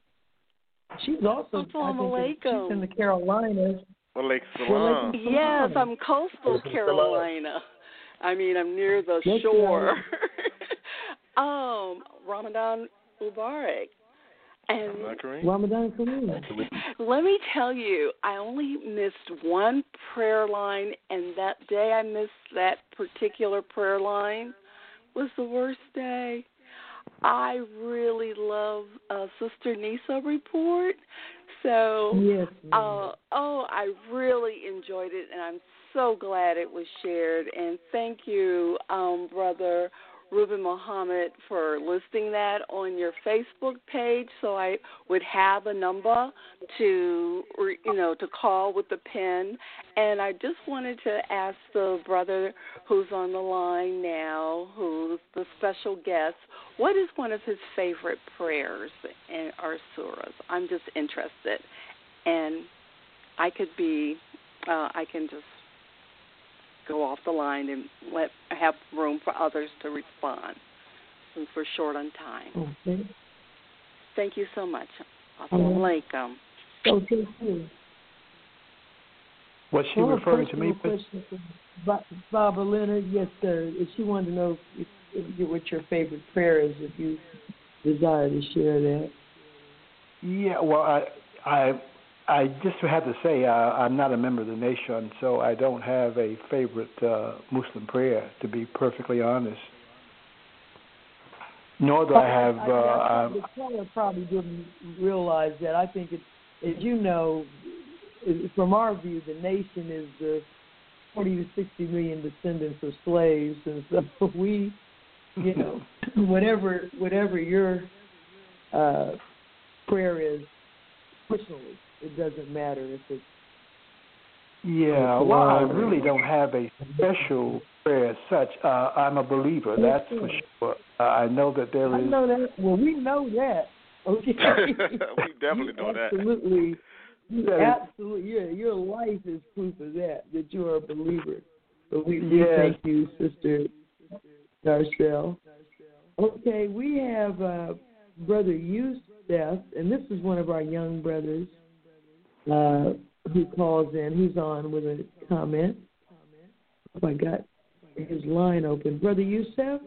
A: She's also, I think, she's in the Carolinas.
E: Walaikum
A: Walaikum
E: salam.
H: Yes, I'm coastal Carolina. I mean, I'm near the
A: Yes,
H: shore. um, Ramadan Mubarak. And
E: Am I correct?
A: Ramadan Kareem.
H: let me tell you, I only missed one prayer line, and that day I missed that particular prayer line was the worst day. I really love uh, Sister Nisa report. So
A: Yes.
H: Uh, oh, I really enjoyed it, and I'm so glad it was shared. And thank you, um, brother Ruben Muhammad, for listing that on your Facebook page, so I would have a number to, you know, to call with the pen. And I just wanted to ask the brother who's on the line now, who's the special guest, what is one of his favorite prayers and or surahs? I'm just interested and I could be, uh, I can just go off the line and let have room for others to respond since we're short on time.
A: Okay.
H: Thank you so much.
A: Mhm.
H: Assalamu alaikum.
A: So thank you.
F: Was she
A: Well,
F: referring to me?
A: personal question from Ba- Baba Leonard, yes, sir. If she wanted to know if, if, what your favorite prayer is, if you desire to share that.
F: Yeah, well, I, I, I just have to say uh, I'm not a member of the nation, so I don't have a favorite uh, Muslim prayer, to be perfectly honest. Nor do I have.
A: I,
F: Uh,
A: I,
F: um,
A: the caller probably didn't realize that. I think it's, as you know, from our view, the nation is the 40 to 60 million descendants of slaves, and so we, you know, whatever whatever your uh, prayer is, personally, it doesn't matter if it's
F: yeah, well, I really don't have a special prayer as such. Uh, I'm a believer, that's for sure. Uh, I know that there
A: I know that. Well, we know that. Okay.
E: we definitely know that.
A: Absolutely. You absolutely. Your your life is proof of that. That you are a believer. But we, we
F: Yes.
A: thank you, Sister Darcel. Okay, we have uh, Brother Youssef, and this is one of our young brothers uh, who calls in. He's on with a comment. If I got his line open, Brother Youssef.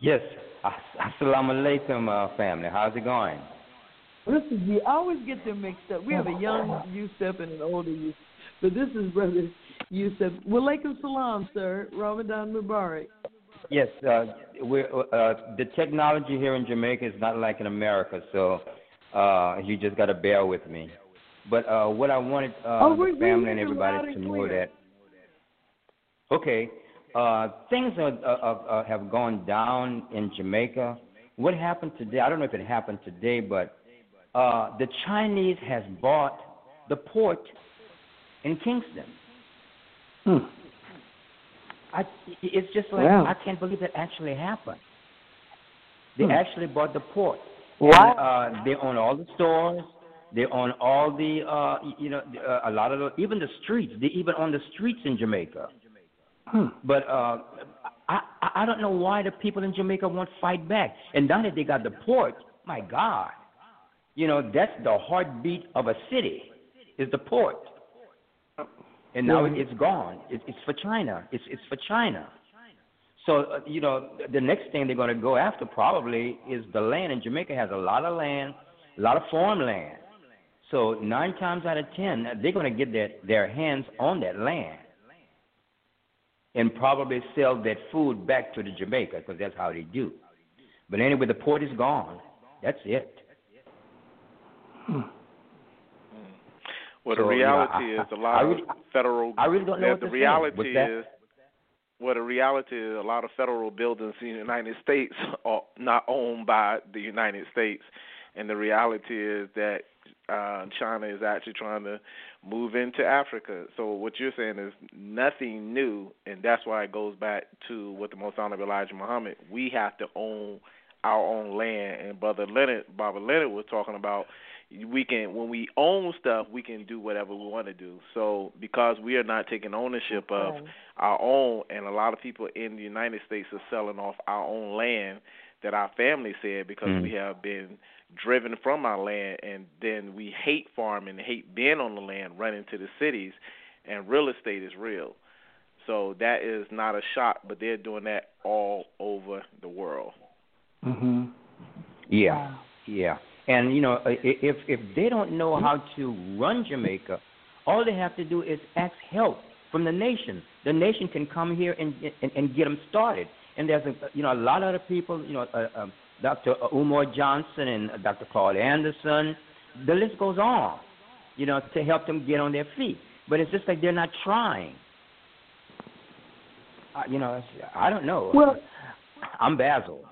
I: Yes. As- Assalamu alaikum, uh, family. How's it going?
A: This is the I always get them mixed up. We have a young Yusuf and an older Yusuf, but this is brother Yusuf. Walaikum salam, sir. Ramadan Mubarak.
I: Yes. Uh, we're, uh, the technology here in Jamaica is not like in America, so uh, you just got to bear with me. But uh, what I wanted uh,
A: Oh,
I: the family and everybody to know that. Okay. Uh, things are, uh, uh, have gone down in Jamaica. What happened today? I don't know if it happened today, but uh, the Chinese has bought the port in Kingston.
F: Hmm.
I: I, it's just like
A: Wow.
I: I can't believe that actually happened. They
F: Hmm.
I: actually bought the port.
A: Wow.
I: And, uh, they own all the stores. They own all the, uh, you know, uh, a lot of the, even the streets. They even own the streets in Jamaica.
F: Hmm.
I: But uh, I, I don't know why the people in Jamaica won't fight back. And now that they got the port, my God, you know that's the heartbeat of a city, is the port. and now it's gone. It's, it's for China. It's it's for China. So uh, you know, the next thing they're going to go after probably is the land. And Jamaica has a lot of land, a lot of farmland. So nine times out of ten, they're going to get their their hands on that land, and probably sell that food back to the Jamaica because that's how they do. But anyway, the port is gone. That's it.
E: Hmm. Well, so, the reality you know, I, is a lot I really, of federal.
I: I really don't know what
E: the reality is. Well, the reality is a lot of federal buildings in the United States are not owned by the United States, and the reality is that uh, China is actually trying to move into Africa. So what you're saying is nothing new, and that's why it goes back to what the Most Honorable Elijah Muhammad. We have to own our own land, and Brother Leonard, Baba Leonard was talking about we can when we own stuff we can do whatever we want to do. So because we are not taking ownership of our own and a lot of people in the united states are selling off our own land that our family said because mm. we have been driven from our land and then we hate farming hate being on the land running to the cities and real estate is real. So that is not a shock but they're doing that all over the world.
F: Mhm
I: yeah. Yeah and you know, if if they don't know how to run Jamaica, all they have to do is ask help from the nation. The nation can come here and and, and get them started. And there's a you know a lot of other people, you know, uh, uh, Dr. Umar Johnson and Dr. Claude Anderson. The list goes on, you know, to help them get on their feet. But it's just like they're not trying. Uh, you know, I don't know.
A: Well,
I: I'm Basil.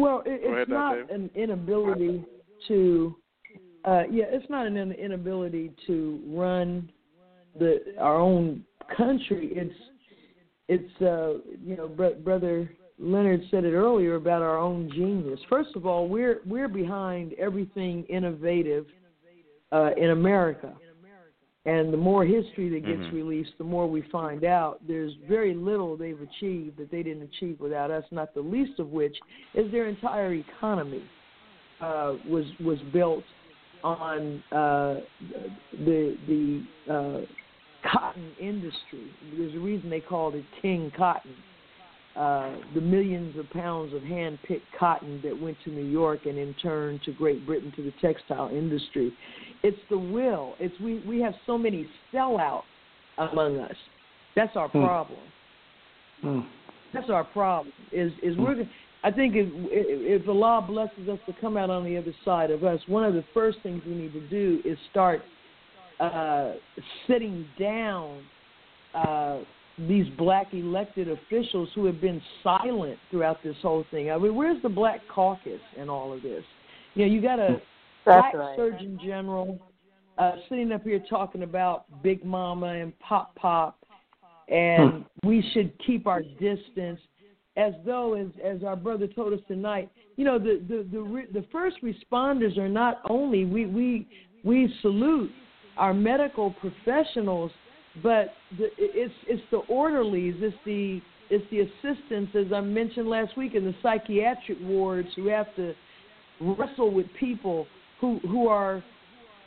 A: Well, it, it's not an inability to. Uh, yeah, it's not an inability to run the our own country. It's it's uh, you know, br- brother Leonard said it earlier about our own genius. First of all, we're we're behind everything innovative uh, in America. And the more history that gets mm-hmm. released, the more we find out there's very little they've achieved that they didn't achieve without us. Not the least of which is their entire economy uh, was was built on uh, the the uh, cotton industry. There's a reason they called it King Cotton. Uh, the millions of pounds of hand-picked cotton that went to New York and in turn to Great Britain to the textile industry. It's the will. It's we we have so many sellouts among us. That's our hmm. problem.
F: Hmm.
A: That's our problem. Is is hmm. we're. I think if if Allah blesses us to come out on the other side of us, one of the first things we need to do is start uh, sitting down uh, these black elected officials who have been silent throughout this whole thing. I mean, where's the black caucus in all of this? You know, you got a black
D: right.
A: surgeon general uh, sitting up here talking about Big Mama and Pop Pop, and hmm. we should keep our distance, as though, as as our brother told us tonight, you know, the the the, re- the first responders are not only we we we salute our medical professionals but the, it's it's the orderlies, it's the it's the assistants, as I mentioned last week, in the psychiatric wards who have to wrestle with people who who are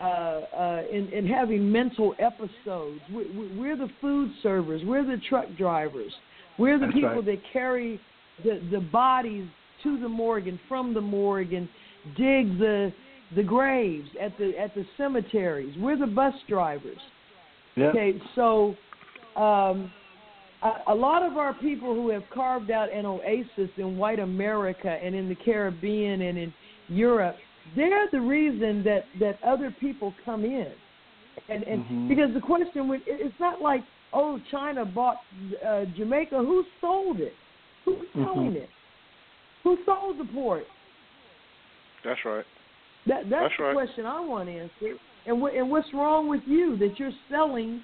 A: uh, uh, in, in having mental episodes. We, we're the food servers, we're the truck drivers, we're the
F: That's
A: people
F: right.
A: that carry the the bodies to the morgue and from the morgue and dig the the graves at the at the cemeteries. We're the bus drivers. Okay, so um, a, a lot of our people who have carved out an oasis in white America and in the Caribbean and in Europe, they're the reason that that other people come in, and and
F: mm-hmm.
A: because the question would it's not like oh China bought uh, Jamaica, who sold it, who's
F: mm-hmm.
A: selling mm-hmm. it, who sold the port.
E: That's right.
A: That that's,
E: that's
A: the
E: right.
A: question I want answered. And what and what's wrong with you that you're selling,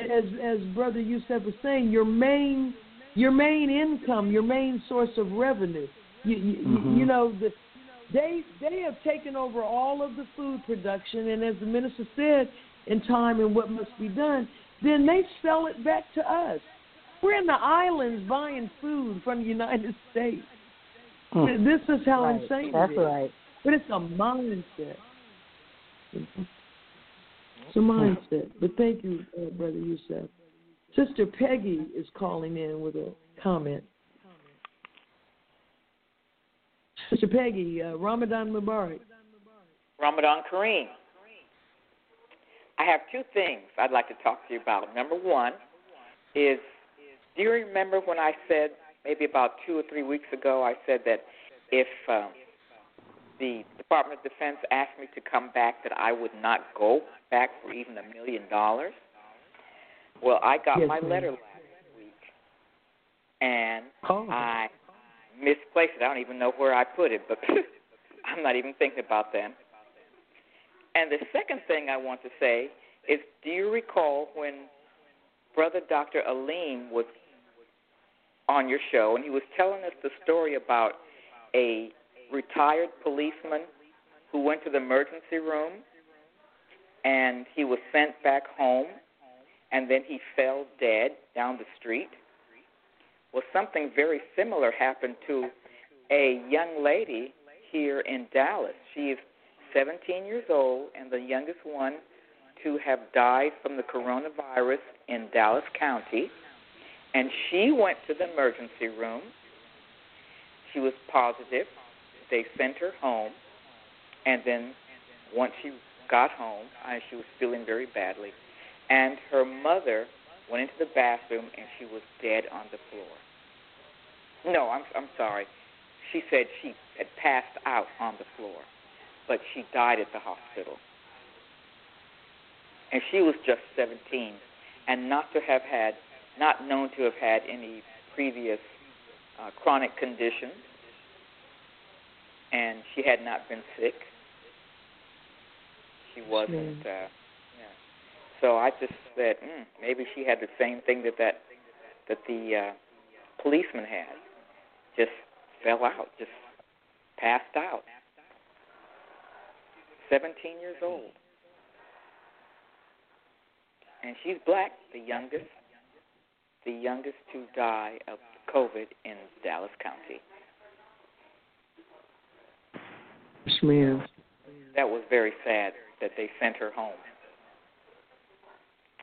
A: as as Brother Yusef was saying, your main your main income, your main source of revenue. You you,
F: mm-hmm.
A: you know the they they have taken over all of the food production, and as the minister said, in time and what must be done, then they sell it back to us. We're in the islands buying food from the United States.
F: Mm.
A: This is how
D: right.
A: insane
D: That's
A: it is.
D: right.
A: But it's a mindset. It's a mindset. But thank you, uh, Brother Yusef. Sister Peggy is calling in with a comment. Sister Peggy, uh, Ramadan Mubarak.
J: Ramadan Kareem. I have two things I'd like to talk to you about. Number one is do you remember when I said, maybe about two or three weeks ago, I said that if um, the Department of Defense asked me to come back, that I would not go back for even a million dollars? Well, I got
A: yes,
J: my
A: ma'am.
J: letter last week, and
A: oh.
J: I misplaced it. I don't even know where I put it, but I'm not even thinking about them. And the second thing I want to say is do you recall when Brother Dr. Aleem was on your show and he was telling us the story about a retired policeman who went to the emergency room and he was sent back home and then he fell dead down the street? Well, something very similar happened to a young lady here in Dallas. She is 17 years old and the youngest one to have died from the coronavirus in Dallas County. And she went to the emergency room. She was positive. They sent her home. And then once she got home, she was feeling very badly. And her mother went into the bathroom and she was dead on the floor. No, I'm I'm sorry. She said she had passed out on the floor but she died at the hospital. And she was just 17, and not to have had, not known to have had any previous uh, chronic conditions, and she had not been sick. She wasn't. Uh, yeah. So I just said, mm, maybe she had the same thing that that that the uh, policeman had. Just fell out, just passed out. 17 years old. And she's black, the youngest, the youngest to die of COVID in Dallas County. That was very sad that they sent her home.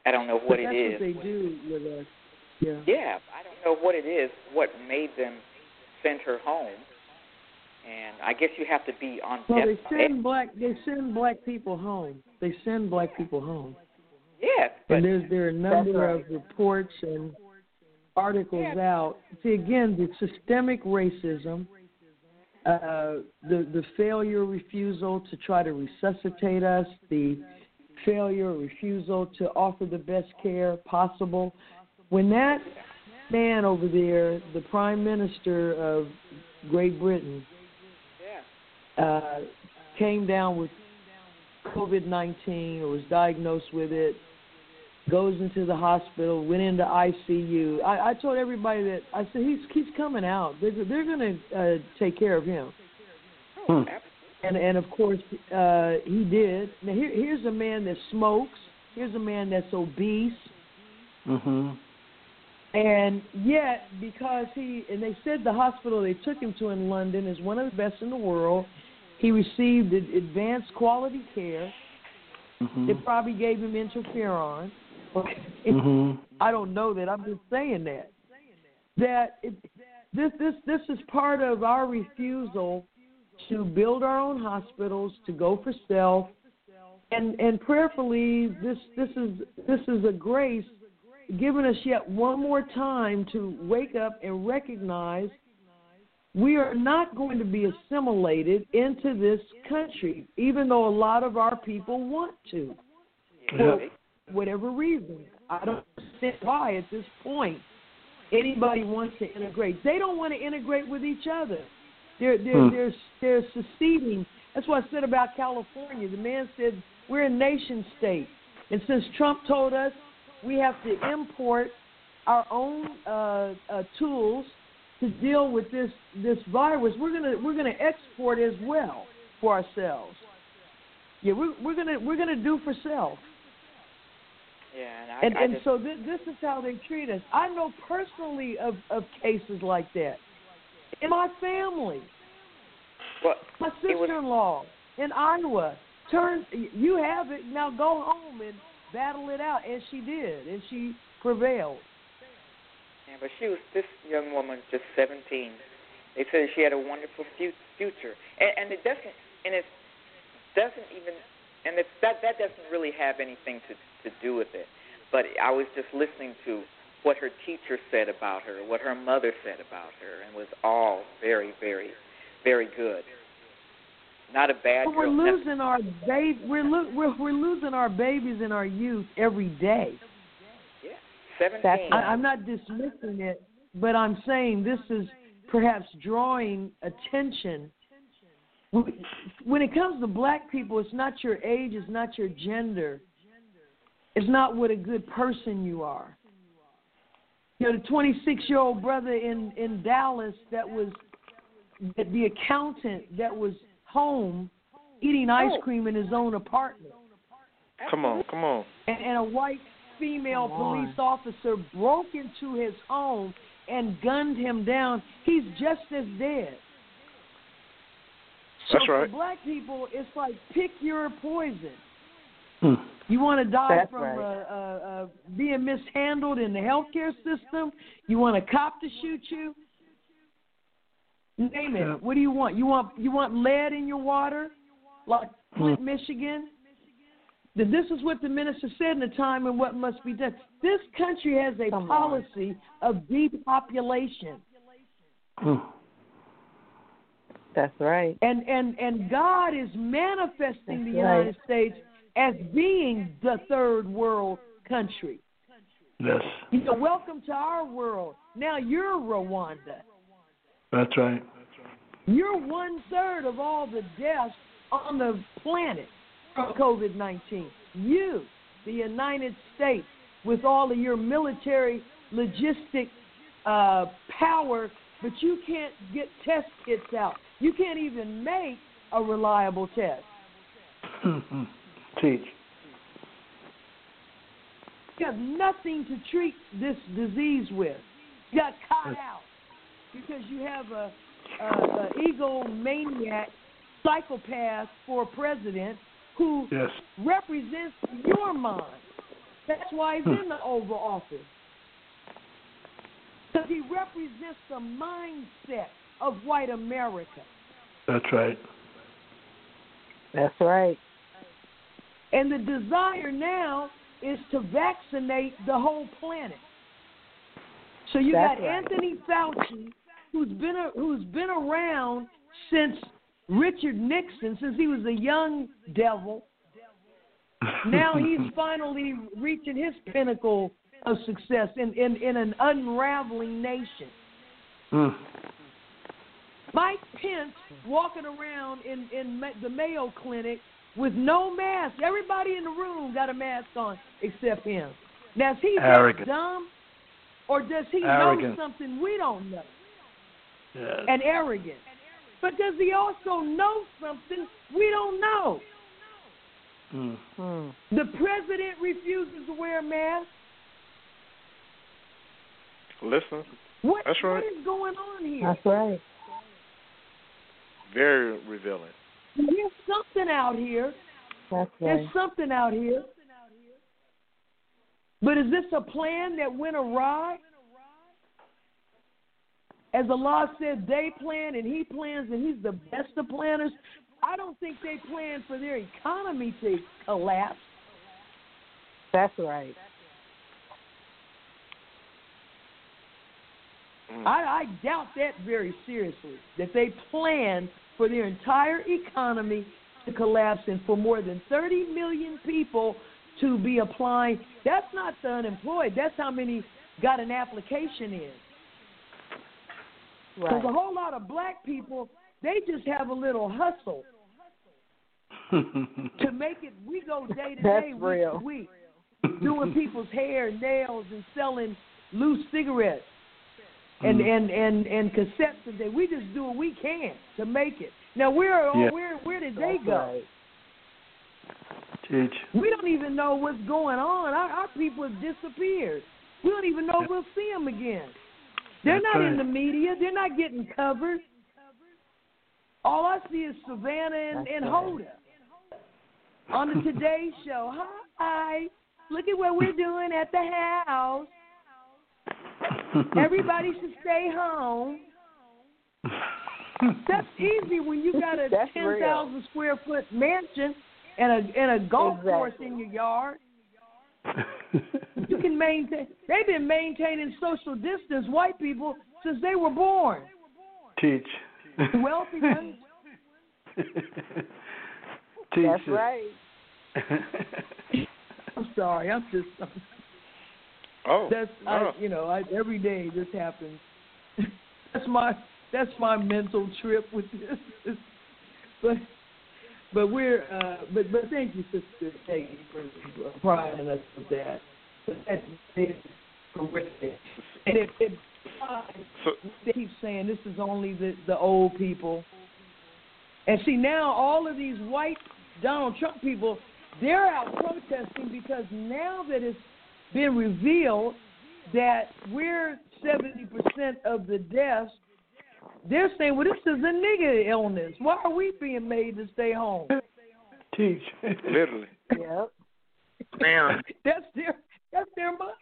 J: I don't know what
A: but
J: it
A: that's
J: is.
A: What they do with us. Yeah.
J: Yeah, I don't know what it is. What made them send her home? and I guess you have to be on.
A: Well, they send black they send black people home. They send black people home.
J: Yes,
A: and there's there are a number of reports and articles out. See again the systemic racism, uh, the the failure refusal to try to resuscitate us, the failure refusal to offer the best care possible. When that man over there, the prime minister of Great Britain, uh, came down with COVID 19 or was diagnosed with it, goes into the hospital, went into ICU. I, I told everybody that I said he's he's coming out. They're, they're going to uh, take care of him.
J: Hmm.
A: And and of course uh, he did. Now here here's a man that smokes. Here's a man that's obese.
F: Mm-hmm.
A: And yet, because he and they said the hospital they took him to in London is one of the best in the world. He received advanced quality care.
F: Mm-hmm.
A: They probably gave him interferon.
F: Mm-hmm.
A: I don't know that. I'm just saying that. That it, this this this is part of our refusal to build our own hospitals, to go for self, and and prayerfully this this is this is a grace given us yet one more time to wake up and recognize we are not going to be assimilated into this country, even though a lot of our people want to. For whatever reason. I don't understand why at this point anybody wants to integrate. They don't want to integrate with each other. They're they're
F: Hmm.
A: they're, they're seceding. That's what I said about California. The man said we're a nation state. And since Trump told us we have to import our own uh, uh, tools to deal with this this virus. We're gonna we're gonna export as well for ourselves. Yeah, we're we're gonna we're gonna do for self.
J: Yeah, and I,
A: And
J: I
A: and
J: just,
A: so this, this is how they treat us. I know personally of of cases like that in my family.
J: well,
A: My sister-in-law in Iowa turned. You have it now. Go home and battle it out, and she did, and she prevailed.
J: Yeah, but she was this young woman, just seventeen. They said she had a wonderful future, and, and it doesn't, and it doesn't even, and it's that that doesn't really have anything to to do with it. But I was just listening to what her teacher said about her, what her mother said about her, and was all very, very, very good. Not a bad.
A: But we're girl. losing our baby. We're, lo- we're we're losing our babies and our youth every day.
J: Yeah, seventeen. I,
A: I'm not dismissing it, but I'm saying this is perhaps drawing attention. When it comes to black people, it's not your age, it's not your gender, it's not what a good person you are. You know, the 26 year old brother in in Dallas that was the accountant that was home eating oh. ice oh. cream in his own apartment.
E: Come on, come on.
A: And, and a white female police officer broke into his home and gunned him down. He's just as dead.
E: So That's right.
A: For black people, it's like pick your poison. Hmm. You want to die
C: That's
A: from
C: right.
A: uh, uh, uh, being mishandled in the healthcare system? You want a cop to shoot you? Name it. What do you want? You want you want lead in your water, like Flint, hmm. Michigan? This is what the minister said in the time and what must be done. This country has a Come policy on. of depopulation.
C: Hmm. That's right.
A: And and and God is manifesting
C: That's
A: the
C: right.
A: United States as being the third world country.
F: Yes.
A: You know, welcome to our world. Now you're Rwanda.
F: That's right.
A: You're one third of all the deaths on the planet from COVID 19. You, the United States, with all of your military logistic uh, power, but you can't get test kits out. You can't even make a reliable test.
F: Teach.
A: You have nothing to treat this disease with. You got caught out because you have a, a, a egomaniac psychopath for president who
F: yes.
A: represents your mind. That's why he's hmm. in the Oval Office. Because he represents the mindset of white America.
F: That's right.
C: That's right.
A: And the desire now is to vaccinate the whole planet. So you
C: That's
A: got
C: right.
A: Anthony Fauci, who's been a, who's been around since Richard Nixon, since he was a young devil. now he's finally reaching his pinnacle of success in, in, in an unraveling nation.
F: Mm.
A: Mike Pence walking around in, in the Mayo Clinic with no mask. Everybody in the room got a mask on except him. Now, is he
F: Arrogant.
A: dumb, or does he
F: Arrogant.
A: know something we don't know?
F: Yes.
A: And arrogant. But does he also know something we don't know?
F: Mm.
A: The president refuses to wear a mask.
E: Listen,
A: What,
E: That's right.
A: what is going on here?
C: That's right.
E: very revealing.
A: There's something out here.
C: That's
A: There's something out here. But is this a plan that went awry? As Allah said, they plan and He plans, and He's the best of planners. I don't think they plan for their economy to collapse.
C: That's right.
E: Mm.
A: I, I doubt that very seriously. That they plan for their entire economy to collapse and for more than 30 million people to be applying. That's not the unemployed. That's how many got an application in. Because
C: Right.
A: a whole lot of black people, they just have a little hustle to make it. We go day to day, week
C: real.
A: to week, doing people's hair, nails, and selling loose cigarettes and
F: Mm.
A: and and and cassettes today. We just do what we can to make it. Now where
F: Yeah.
A: where where did they go?
F: Teach.
A: We don't even know what's going on. Our, our people have disappeared. We don't even know if we'll see them again. They're
F: That's
A: not in the media. They're not getting covered. All I see is Savannah and, and. Hoda. on the Today Show. Hi, look at what we're doing at the house. Everybody should stay home. That's easy when you got a ten thousand square foot mansion and a and a golf exactly. course in your yard. you can maintain. They've been maintaining social distance, white people, since they were born.
F: Teach.
A: Wealthy ones.
F: Teach.
D: That's right.
A: I'm sorry. I'm just. I'm,
E: oh.
A: That's
E: oh.
A: I, you know I, every day this happens. that's my that's my mental trip with this. but but we're uh, but but thank you, Sister Peggy, for providing us with that. But that is horrific, and it, it so, they keep saying this is only the the old people. And see now all of these white Donald Trump people, they're out protesting because now that it's been revealed that we're seventy percent of the deaths they're saying, well, this is a nigger illness. Why are we being made to stay home?
F: Teach.
E: Literally.
A: Yeah. Man. that's their that's their minds.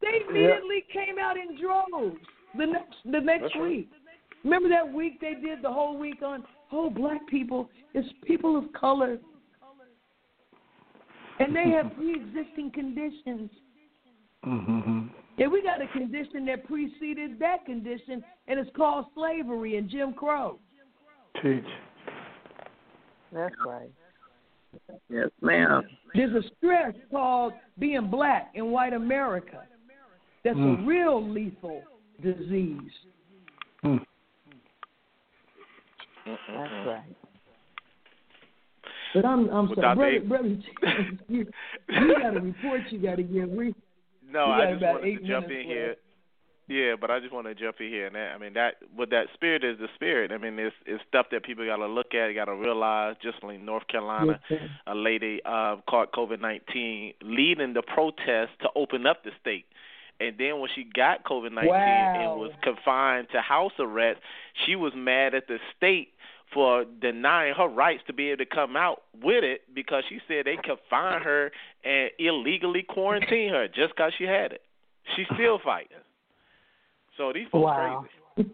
A: They immediately yep. came out in droves the next the next that's week. Right. Remember that week they did the whole week on oh black people, it's people of color. And they have pre existing conditions.
F: Mm-hmm.
A: Yeah, we got a condition that preceded that condition, and it's called slavery and Jim Crow.
F: Teach.
D: That's right.
C: Yes, ma'am.
A: There's a stress called being black in white America. That's mm. a real lethal disease.
F: Mm.
D: That's right.
A: But I'm I'm sorry, brother, brother, you, you got a report you got to give. We
E: no, I just wanted to jump in left. here. Yeah, but I just want to jump in here, and that, I mean that what that spirit is the spirit. I mean, it's it's stuff that people got to look at, got to realize. Just like North Carolina, yes, a lady uh, caught COVID nineteen, leading the protest to open up the state. And then when she got COVID nineteen
A: wow.
E: and was confined to house arrest, she was mad at the state for denying her rights to be able to come out with it because she said they confined her and illegally quarantine her just because she had it. She's still fighting. So these folks
A: wow.
E: crazy.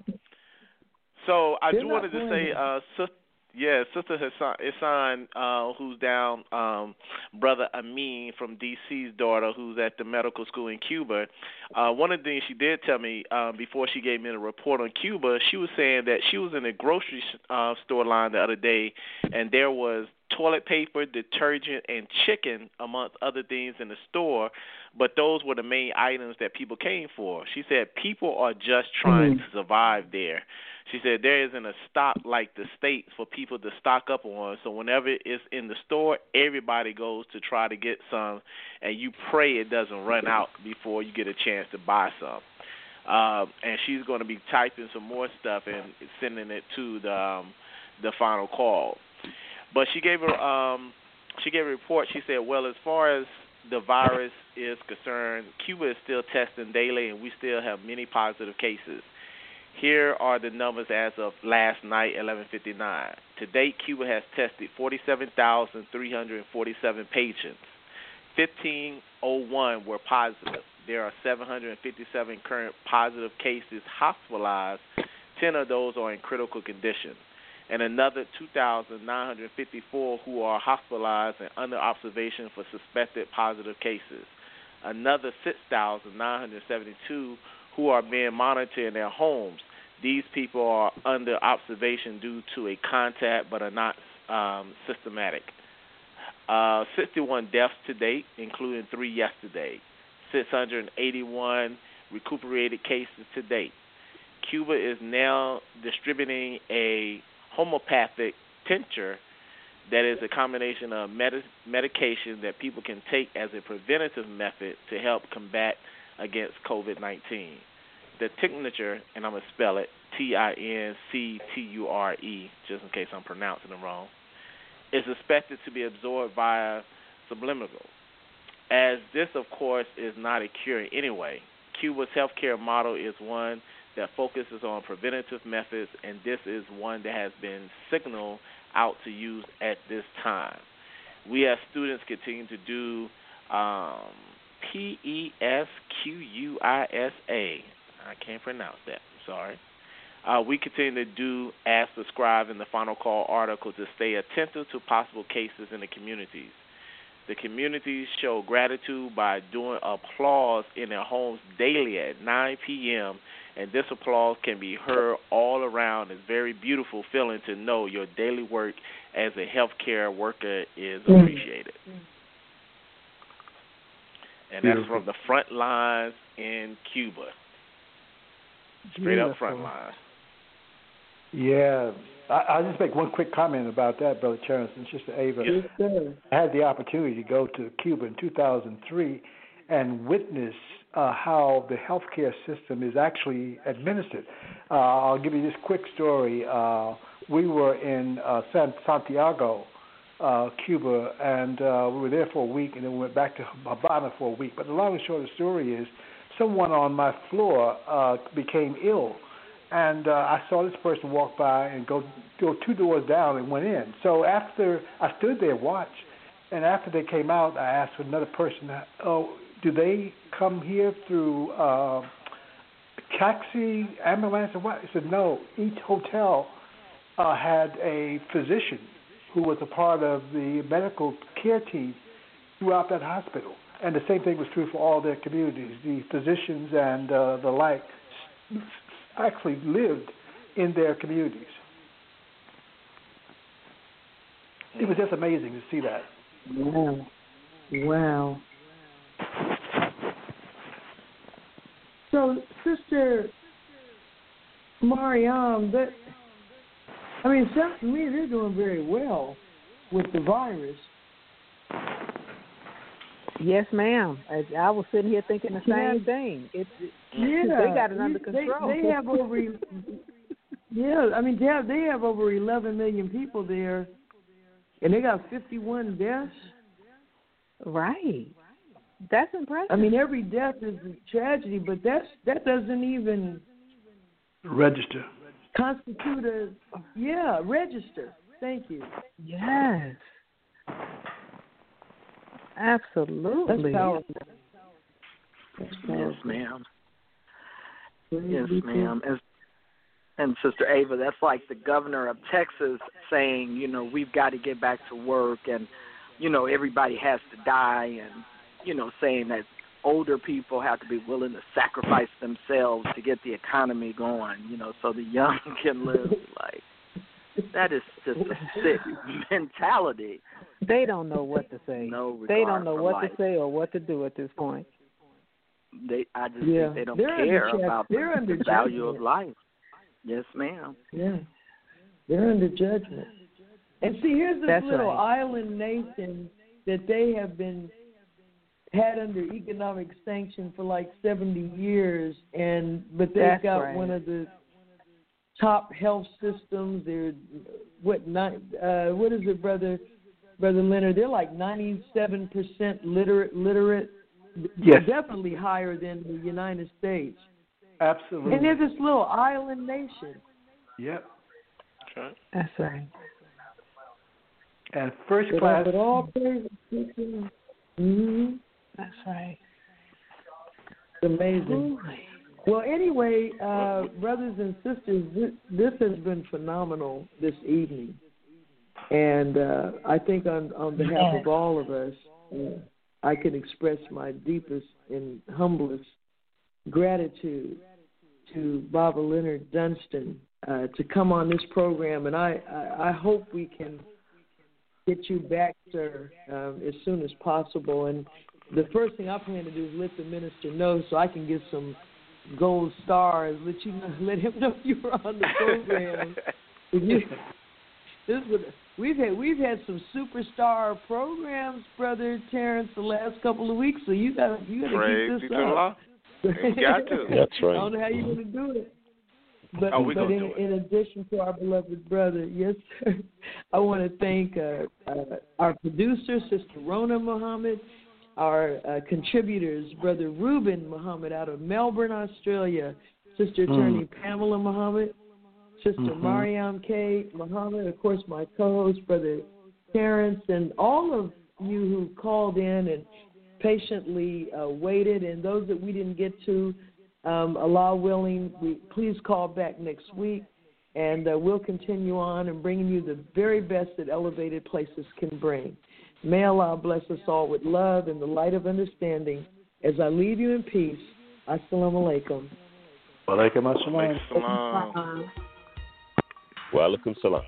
E: So I just wanted to say, uh, sister, yeah, Sister Hassan, Hassan uh, who's down, um, Brother Amin from DC's daughter, who's at the medical school in Cuba. Uh, one of the things she did tell me uh, before she gave me the report on Cuba, she was saying that she was in a grocery uh, store line the other day, and there was toilet paper, detergent, and chicken, amongst other things, in the store. But those were the main items that people came for. She said people are just trying mm-hmm. to survive there. She said there isn't a stock like the states for people to stock up on. So whenever it's in the store, everybody goes to try to get some, and you pray it doesn't run out before you get a chance to buy some. Um, and she's going to be typing some more stuff and sending it to the um, the final call. But she gave her um, she gave a report. She said, well, as far as the virus is concerned, Cuba is still testing daily, and we still have many positive cases. Here are the numbers as of last night, 11:59. To date, Cuba has tested 47,347 patients. 1501 were positive. There are 757 current positive cases hospitalized. 10 of those are in critical condition, and another 2,954 who are hospitalized and under observation for suspected positive cases. Another 6,972 who are being monitored in their homes. These people are under observation due to a contact but are not um, systematic. Uh, 61 deaths to date, including three yesterday. 681 recuperated cases to date. Cuba is now distributing a homeopathic tincture that is a combination of med- medication that people can take as a preventative method to help combat against COVID 19 the tincture, and I'm going to spell it T I N C T U R E, just in case I'm pronouncing it wrong, is expected to be absorbed via subliminal. As this, of course, is not a cure anyway, Cuba's healthcare model is one that focuses on preventative methods, and this is one that has been signaled out to use at this time. we as students continue to do um, P E S Q U I S A. I can't pronounce that. sorry. Uh, we continue to do as described in the final call article to stay attentive to possible cases in the communities. The communities show gratitude by doing applause in their homes daily at 9 p.m. And this applause can be heard all around. It's very beautiful feeling to know your daily work as a healthcare worker is mm. appreciated. And that's from the front lines in Cuba. Straight Beautiful. up front lines.
F: Yeah, I, will just make one quick comment about that, Brother Terrence and Sister Ava. Yes, I had the opportunity to go to Cuba in 2003 and witness uh, how the healthcare system is actually administered. Uh, I'll give you this quick story. Uh, we were in uh, San Santiago, uh, Cuba, and uh, we were there for a week, and then we went back to Havana for a week. But the long and short of the story is, someone on my floor uh, became ill and uh, I saw this person walk by and go go two doors down and went in. So after I stood there watched, and after they came out, I asked another person, "Oh, do they come here through uh, taxi, ambulance, or what?" He said, "No. Each hotel uh, had a physician who was a part of the medical care team throughout that hospital." And the same thing was true for all their communities. The physicians and uh, the like actually lived in their communities. It was just amazing to see that.
A: Wow. Wow. So, Sister Mariam, that I mean, it sounds to me they're doing very well with the virus.
D: Yes, ma'am. I, I was sitting here thinking the same yeah. thing. It's yeah, they got it under control.
A: They, they have over. yeah, I mean they have they have over 11 million people there, and they got 51 deaths.
D: Right. That's impressive. I
A: mean, every death is a tragedy, but that's that doesn't even
F: register.
A: Constitute a yeah register. Thank you.
D: Yes. Absolutely.
C: Yes, ma'am. Yes, ma'am. And, and Sister Ava, that's like the governor of Texas saying, you know, we've got to get back to work, and you know, everybody has to die, and you know, saying that older people have to be willing to sacrifice themselves to get the economy going, you know, so the young can live. Like that is just a sick mentality.
D: They don't know what to say.
C: No
D: they don't know what
C: life.
D: to say or what to do at this point.
C: They, I just
A: yeah.
C: think they don't
A: they're
C: care
A: about
C: the, the value of life. Yes, ma'am.
A: Yeah, they're under judgment. And see, here's this
D: That's
A: little
D: right.
A: island nation that they have been had under economic sanction for like 70 years, and but they've
D: That's
A: got
D: right.
A: one of the top health systems. They're what not uh, what is it, brother? Brother Leonard, they're like 97% literate. Literate.
F: Yes.
A: Definitely higher than the United States.
F: Absolutely.
A: And they're this little island nation.
F: Yep.
E: Okay.
D: That's right.
F: And first class.
A: But all praise mm-hmm.
D: That's right.
A: It's amazing. Well, anyway, uh, brothers and sisters, this, this has been phenomenal this evening, and uh, I think on on behalf of all of us, uh, I can express my deepest and humblest gratitude to Baba Leonard Dunston uh, to come on this program, and I, I, I hope we can get you back, sir, um, as soon as possible. And the first thing I plan to do is let the minister know so I can get some gold stars. Let you know, let him know you were on the program. you, this would we've had we've had some superstar programs, brother Terrence, the last couple of weeks. So you got you got to keep this up.
E: You got to.
B: That's right. I
A: don't know how you're going to do it. But,
E: oh,
A: but in, in, addition to our beloved brother, yes, sir, I want to thank uh, uh, our producer, Sister Rona Muhammad, our uh, contributors, Brother Ruben Muhammad out of Melbourne, Australia, Sister hmm. Attorney mm. Pamela Muhammad, Sister mm-hmm. Mariam K. Muhammad, of course, my co host, Brother Terrence, and all of you who called in and patiently uh, waited, and those that we didn't get to, um, Allah willing, we, please call back next week, and uh, we'll continue on and bringing you the very best that elevated places can bring. May Allah bless us all with love and the light of understanding. As I leave you in peace, Assalamu alaikum.
K: Wa alaikum assalam.
B: Wa alaikum salam.